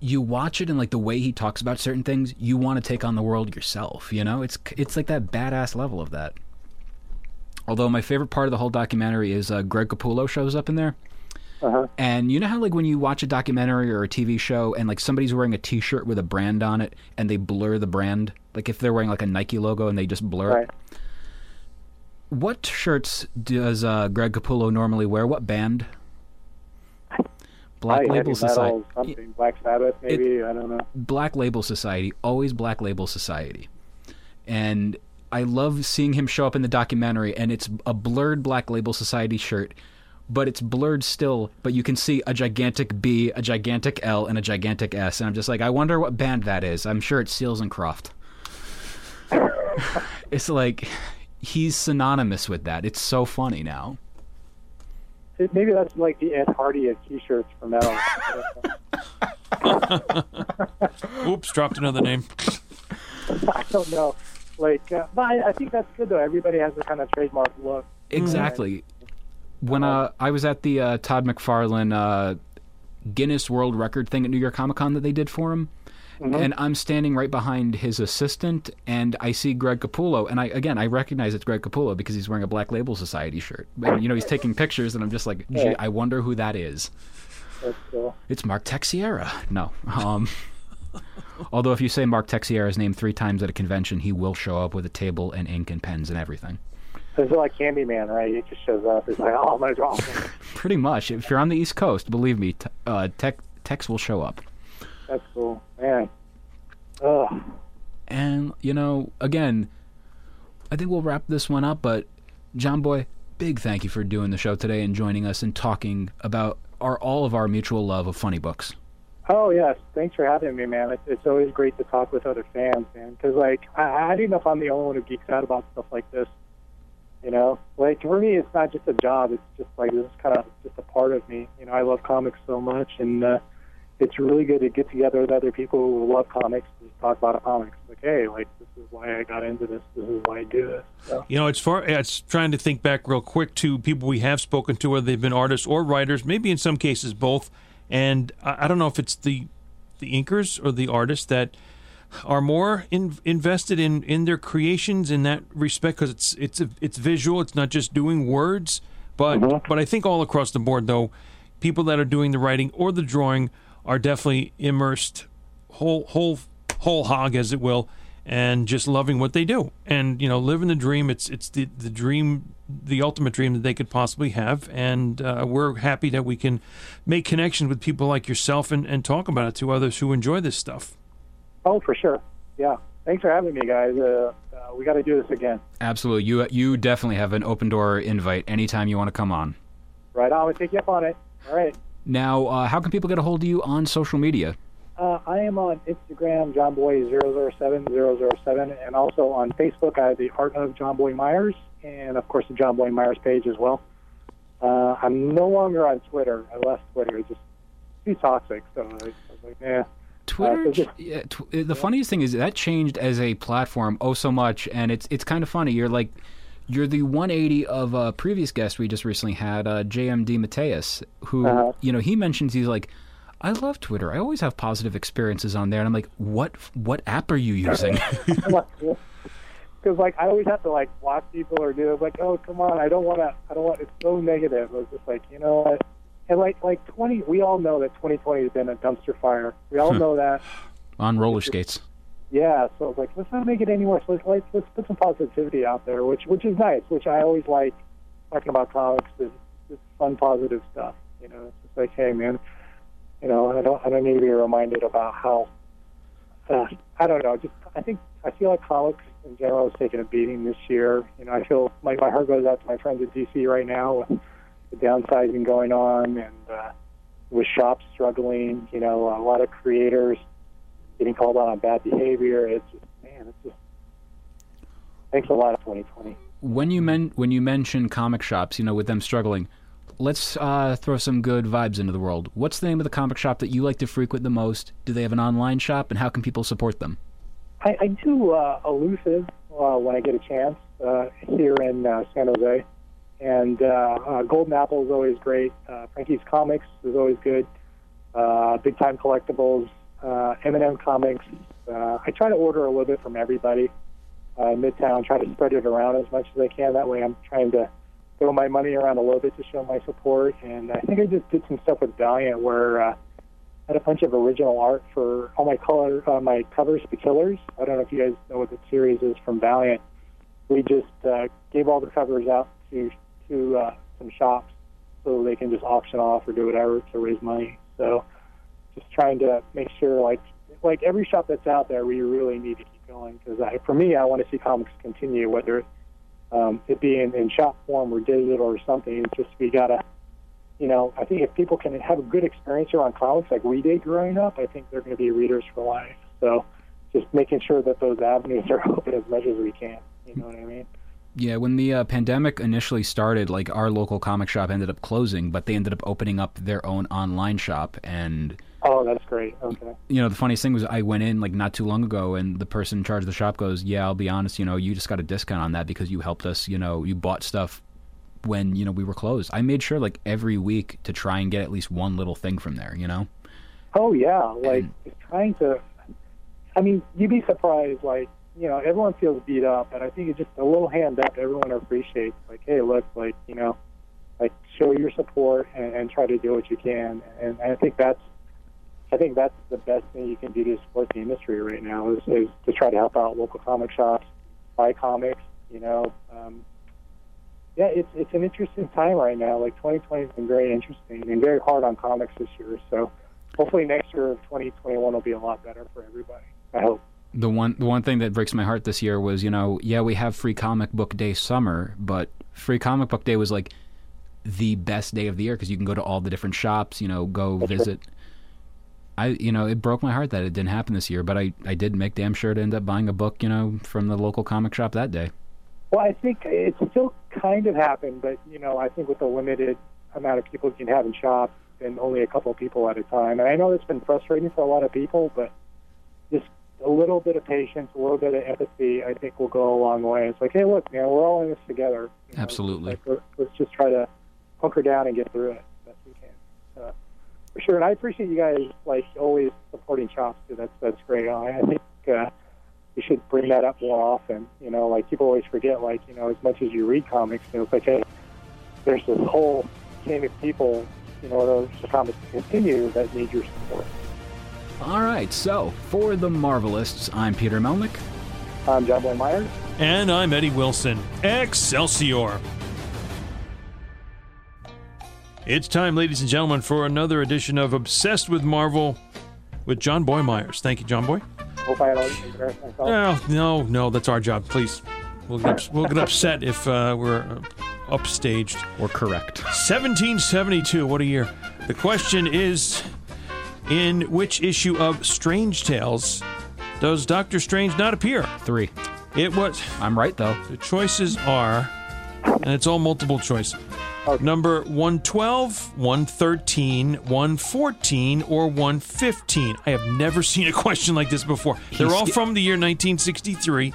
You watch it and like the way he talks about certain things, you want to take on the world yourself. You know, it's it's like that badass level of that. Although my favorite part of the whole documentary is uh, Greg Capullo shows up in there. Uh-huh. And you know how like when you watch a documentary or a TV show and like somebody's wearing a T-shirt with a brand on it and they blur the brand, like if they're wearing like a Nike logo and they just blur it. What shirts does uh, Greg Capullo normally wear? What band? Black Probably Label Society. something Black Sabbath, maybe. I don't know. Black Label Society. Always Black Label Society. And I love seeing him show up in the documentary, and it's a blurred Black Label Society shirt, but it's blurred still. But you can see a gigantic B, a gigantic L, and a gigantic S. And I'm just like, I wonder what band that is. I'm sure it's Seals and Croft. it's like he's synonymous with that. It's so funny now. Maybe that's like the Ed Hardy of T-shirts for metal. Oops, dropped another name. I don't know. Like, uh, but I, I think that's good though. Everybody has a kind of trademark look. Exactly. When uh, I was at the uh, Todd McFarlane uh, Guinness World Record thing at New York Comic Con that they did for him, and I'm standing right behind his assistant, and I see Greg Capullo, and I again I recognize it's Greg Capullo because he's wearing a Black Label Society shirt, and you know he's taking pictures, and I'm just like, gee, Yeah. I wonder who that is. Cool. It's Mark Texeira. No. Um, although if you say Mark Texeira's name three times at a convention, he will show up with a table and ink and pens and everything. So it's like Candyman, right? He just shows up. It's like, oh my god. Pretty much. If you're on the East Coast, believe me, t- uh, Tech Tex will show up. That's cool, man. Ugh. And you know, again, I think we'll wrap this one up. But Jonboy, big thank you for doing the show today and joining us and talking about our all of our mutual love of funny books. Oh yes, thanks for having me, man. It's, it's always great to talk with other fans, man. Because like, I, I don't know if I'm the only one who geeks out about stuff like this. You know, like for me, it's not just a job. It's just like is kind of just a part of me. You know, I love comics so much, and uh, it's really good to get together with other people who love comics and talk about comics. Like, hey, like this is why I got into this. This is why I do this. So. You know, it's far. It's trying to think back real quick to people we have spoken to, whether they've been artists or writers, maybe in some cases both. And I, I don't know if it's the the inkers or the artists that are more in, invested in, in their creations in that respect because it's it's a, it's visual. It's not just doing words, but Mhm. but I think all across the board though, people that are doing the writing or the drawing are definitely immersed whole whole whole hog as it will and just loving what they do and you know living the dream it's it's the the dream the ultimate dream that they could possibly have and uh, we're happy that we can make connections with people like yourself and, and talk about it to others who enjoy this stuff Oh, for sure. Yeah. Thanks for having me, guys. Uh, uh, we got to do this again. Absolutely. You you definitely have an open door invite anytime you want to come on. Right on. We'll take you up on it. All right. Now, uh, how can people get a hold of you on social media? Uh, I am on Instagram, JohnBoy007, and also on Facebook, I have the Art of Jonboy Meyers, and of course the Jonboy Meyers page as well. Uh, I'm no longer on Twitter. I left Twitter. It's just too toxic. So I was like, yeah. Twitter. Uh, yeah, tw- the funniest thing is that changed as a platform oh so much, and it's it's kind of funny. You're like, you're the 180 of a previous guest we just recently had, uh, J.M. DeMatteis, who Uh-huh. you know he mentions he's like, I love Twitter. I always have positive experiences on there, and I'm like, what what app are you using? Because like I always have to like block people or do it. Like, oh come on, I don't want to. I don't want. It's so negative. I was just like, you know what? And like like 20, we all know that 2020 has been a dumpster fire. We all know that. on roller skates. Yeah, so I was like, let's not make it any worse. Let's let's, let's put some positivity out there, which which is nice. Which I always like talking about comics. Is, just fun, positive stuff. You know, it's just like, hey man, you know, I don't I don't need to be reminded about how. Uh, I don't know. Just I think I feel like comics in general is taking a beating this year. You know, I feel like my heart goes out to my friends at DC right now with the downsizing going on and uh, with shops struggling. You know, a lot of creators getting called out on bad behavior. It's just, man, it's just thanks a lot of 2020. when you men when you mention comic shops, you know, with them struggling, let's uh, throw some good vibes into the world. What's the name of the comic shop that you like to frequent the most? Do they have an online shop, and how can people support them? I, I do uh, Illusive uh, when I get a chance uh, here in uh, San Jose, and uh, uh, Golden Apple is always great. Uh, Frankie's Comics is always good. Uh, Big Time Collectibles, uh, M&M Comics. Uh, I try to order a little bit from everybody uh, Midtown. Try to spread it around as much as I can. That way, I'm trying to throw my money around a little bit to show my support. And I think I just did some stuff with Valiant where. Uh, had a bunch of original art for all my color, uh, my covers for Killers. I don't know if you guys know what the series is from Valiant. We just uh, gave all the covers out to to uh, some shops so they can just auction off or do whatever to raise money. So just trying to make sure, like like every shop that's out there, we really need to keep going because for me, I want to see comics continue, whether um, it be in, in shop form or digital or something. It's just we gotta you know, I think if people can have a good experience around comics like we did growing up, I think they're going to be readers for life. So just making sure that those avenues are open as much as we can. You know what I mean? Yeah, when the uh, pandemic initially started, like our local comic shop ended up closing, but they ended up opening up their own online shop. And Oh, that's great. Okay. you know, the funniest thing was I went in like not too long ago, and the person in charge of the shop goes, "Yeah, I'll be honest, you know, you just got a discount on that because you helped us. You know, you bought stuff when you know we were closed. I made sure like every week to try and get at least one little thing from there. You know." Oh yeah, like just trying to. I mean, you'd be surprised. Like you know, everyone feels beat up, and I think it's just a little hand up. Everyone appreciates. Like, hey, look, like you know, like show your support and, and try to do what you can. And I think that's, I think that's the best thing you can do to support the industry right now is, is to try to help out local comic shops, buy comics. You know, um, yeah, it's it's an interesting time right now. Like 2020 has been very interesting and very hard on comics this year. So hopefully next year, 2021, will be a lot better for everybody. I hope. The one the one thing that breaks my heart this year was, you know, yeah, we have free comic book day summer, but free comic book day was like the best day of the year because you can go to all the different shops, you know, go visit. I, you know, it broke my heart that it didn't happen this year, but I, I did make damn sure to end up buying a book, you know, from the local comic shop that day. Well, I think it still kind of happened, but you know, I think with the limited amount of people you can have in shops, and only a couple of people at a time. And I know it's been frustrating for a lot of people, but just a little bit of patience, a little bit of empathy, I think will go a long way. It's like, hey, look, man, we're all in this together. You know, Absolutely. Like, let's- just try to hunker down and get through it as best we can. Uh, for sure, and I appreciate you guys like always supporting Chops too. That's that's great. I, I think uh, we should bring that up more often. You know, like people always forget, like you know, as much as you read comics, you know, it's like, hey, there's this whole chain of people, you know, those the comics to continue that need your support. All right, so for the Marvelists, I'm Peter Melnick. I'm Jonboy Meyers. And I'm Eddie Wilson. Excelsior! It's time, ladies and gentlemen, for another edition of Obsessed with Marvel with Jonboy Meyers. Thank you, Jonboy. Hope I don't embarrass myself. Oh, no, no, that's our job. Please. We'll get, ups- we'll get upset if uh, we're uh, upstaged. Or correct. 1772, what a year. The question is in which issue of Strange Tales does Doctor Strange not appear? Three. It was. I'm right, though. The choices are, and it's all multiple choice. Number 112, 113, 114, or 115. I have never seen a question like this before. They're all from the year 1963,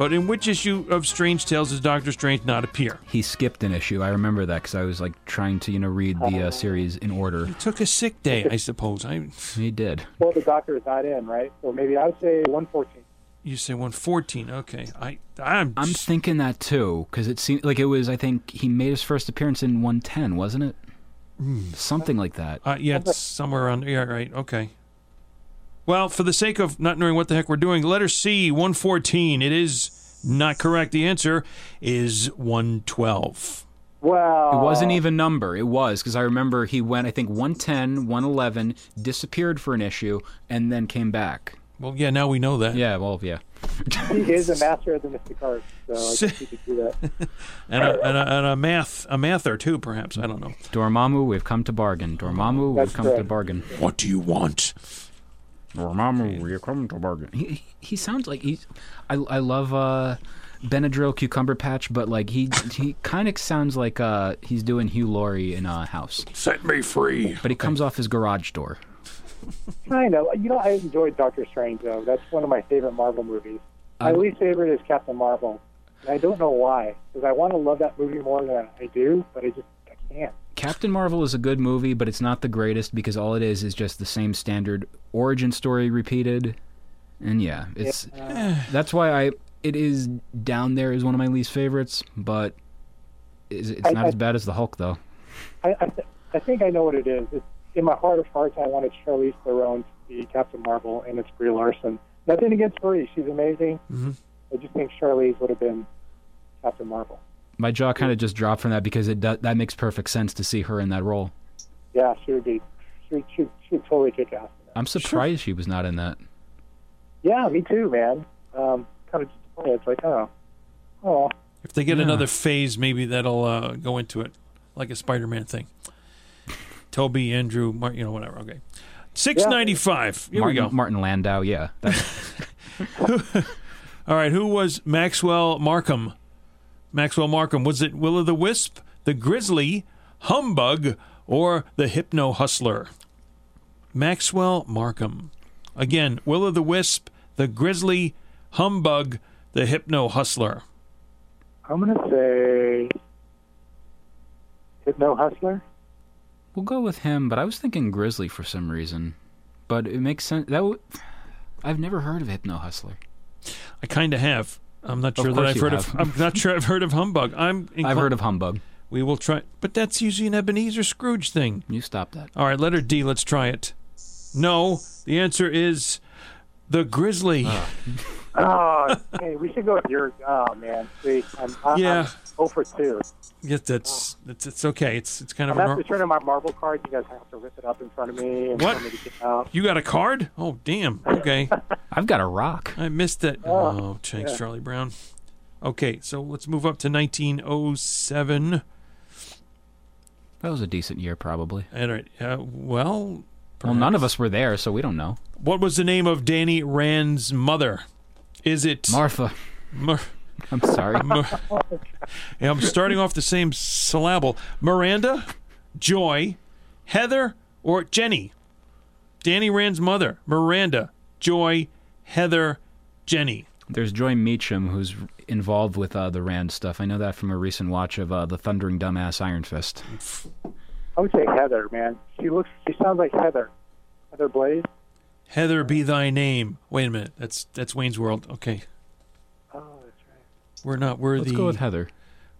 but in which issue of Strange Tales does Doctor Strange not appear? He skipped an issue. I remember that because I was like trying to, you know, read the uh, series in order. He took a sick day, I suppose. I He did. Well, the doctor is not in, right? So maybe I would say 114. You say 114. Okay. I I'm, I'm thinking that too because it seemed like it was. I think he made his first appearance in 110, wasn't it? Something like that. uh, yeah, it's somewhere around yeah, right. Okay. Well, for the sake of not knowing what the heck we're doing, letter C 114. It is not correct. The answer is 112. Well, It wasn't even number. It was because I remember he went. I think 110, 111, disappeared for an issue, and then came back. Well, yeah, now we know that. Yeah. Well, yeah. He is a master of the mystic arts, so I guess he could do that. And a, and, a, and a math a mather too, perhaps. I don't know. Dormammu, we've come to bargain. Dormammu, That's we've come to bargain. What do you want? Dormammu, we've come to bargain. He he- he sounds like he's. I I love uh, Benadryl cucumber patch, but like he he kind of sounds like uh he's doing Hugh Laurie in a house, Set me free. but he comes off his garage door. I know. You know, I enjoyed Doctor Strange though. That's one of my favorite Marvel movies. My least favorite is Captain Marvel. And I don't know why, because I want to love that movie more than I do, but I just I can't. Captain Marvel is a good movie, but it's not the greatest because all it is is just the same standard origin story repeated. And yeah, it's that's why I it is down there is one of my least favorites, but it's, it's I- not I- as bad as the Hulk though. I I, th- I think I know what it is. It's, in my heart of hearts, I wanted Charlize Theron to be Captain Marvel, and it's Brie Larson. Nothing against Brie; she's amazing. Mhm. I just think Charlize would have been Captain Marvel. My jaw kind of just dropped from that because it do, that makes perfect sense to see her in that role. Yeah, she would be. She would, she she would totally kick ass. I'm surprised she was not in that. Yeah, me too, man. Um, kind of disappointed. It's like, oh, oh, If they get Yeah. another phase, maybe that'll uh, go into it, like a Spider-Man thing. Tobey, Andrew, Mar- you know, whatever. Okay, six ninety-five. Here Martin, we go. Martin Landau, yeah. All right, who was Maxwell Markham? Maxwell Markham was it Will o' the Wisp, the Grizzly, Humbug, or the Hypno Hustler? Maxwell Markham. Again, Will o' the Wisp, the Grizzly, Humbug, the Hypno Hustler. I'm gonna say Hypno Hustler. we'll go with him, but I was thinking Grizzly for some reason. But it makes sense. That w- I've never heard of Hypno Hustler. I kind of have. I'm not Of sure that I've heard have. of. I'm not sure I've heard of Humbug. I'm. I've heard of Humbug. We will try, but that's usually an Ebenezer Scrooge thing. You stop that. All right, letter D. Let's try it. No, the answer is the Grizzly. Oh, hey, we should go with your. Oh man, see, I'm, I, Yeah. I'm 0 for two. Yes, that's it's, it's okay. It's it's kind I'm of a gonna have nor- to turn in my Marvel card. You guys have to rip it up in front of me and What? me to get out. You got a card? Oh, damn. Okay, I've got a rock. I missed that. Oh, Oh, thanks, yeah. Charlie Brown. Okay, so let's move up to 1907. That was a decent year, probably. All right. Uh, well, Well, none of us were there, so we don't know. what was the name of Danny Rand's mother? Is it Martha, Mar- I'm sorry. Yeah, I'm starting off the same syllable. Miranda, Joy, Heather, or Jenny. Danny Rand's mother, Miranda, Joy, Heather, Jenny. There's Joy Meacham, who's involved with uh, the Rand stuff. I know that from a recent watch of uh, the Thundering Dumbass Iron Fist. I would say Heather, man. She looks. She sounds like Heather. Heather Blaze. Heather be thy name. Wait a minute. That's that's Wayne's World. Okay. Oh, that's right. We're not. We're Let's go with Heather.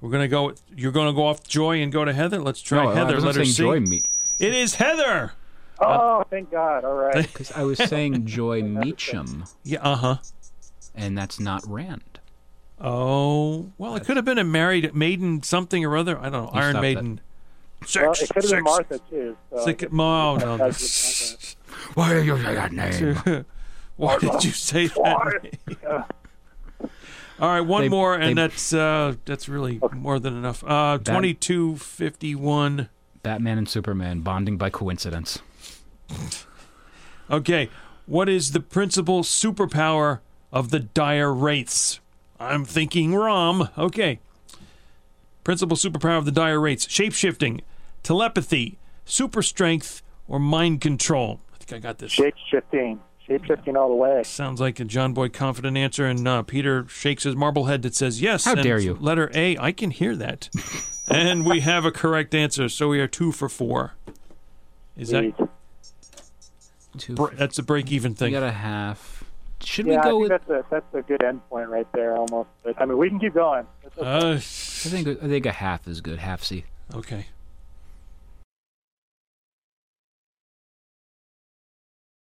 We're gonna go. You're gonna go off Joy and go to Heather. Let's try no, I Heather. wasn't Let her see. Joy Meat It is Heather. Oh, thank God. All right. because I was saying Joy Meacham, Yeah. Uh huh. and that's not Rand. Oh well, it could have been a married maiden something or other. I don't know. You Iron stopped Maiden. Well, Sex. it could have been Martha too. So Sick, no, no. Why did you say that name? Why did you say that? Yeah. All right, one They- more, and they- that's uh, that's really more than enough. Uh, twenty two fifty one. Batman and Superman bonding by coincidence. Okay, what is the principal superpower of the dire wraiths? I'm thinking Rom. Okay. Principal superpower of the dire wraiths: shapeshifting, telepathy, super strength, or mind control. I think I got this. shape shifting. Shape shifting all the way. Sounds like a Jonboy confident answer, and uh, Peter shakes his marble head that says yes. How and dare you. Letter A, I can hear that. and we have a correct answer, so we are two for four. Is that Two. br- that's a break even thing. we thing? got a half. Should Yeah, we I go think with? that's a that's a good end point right there, almost. But I mean, we can keep going. Okay. Uh, I think I think a half is good. Half C. okay.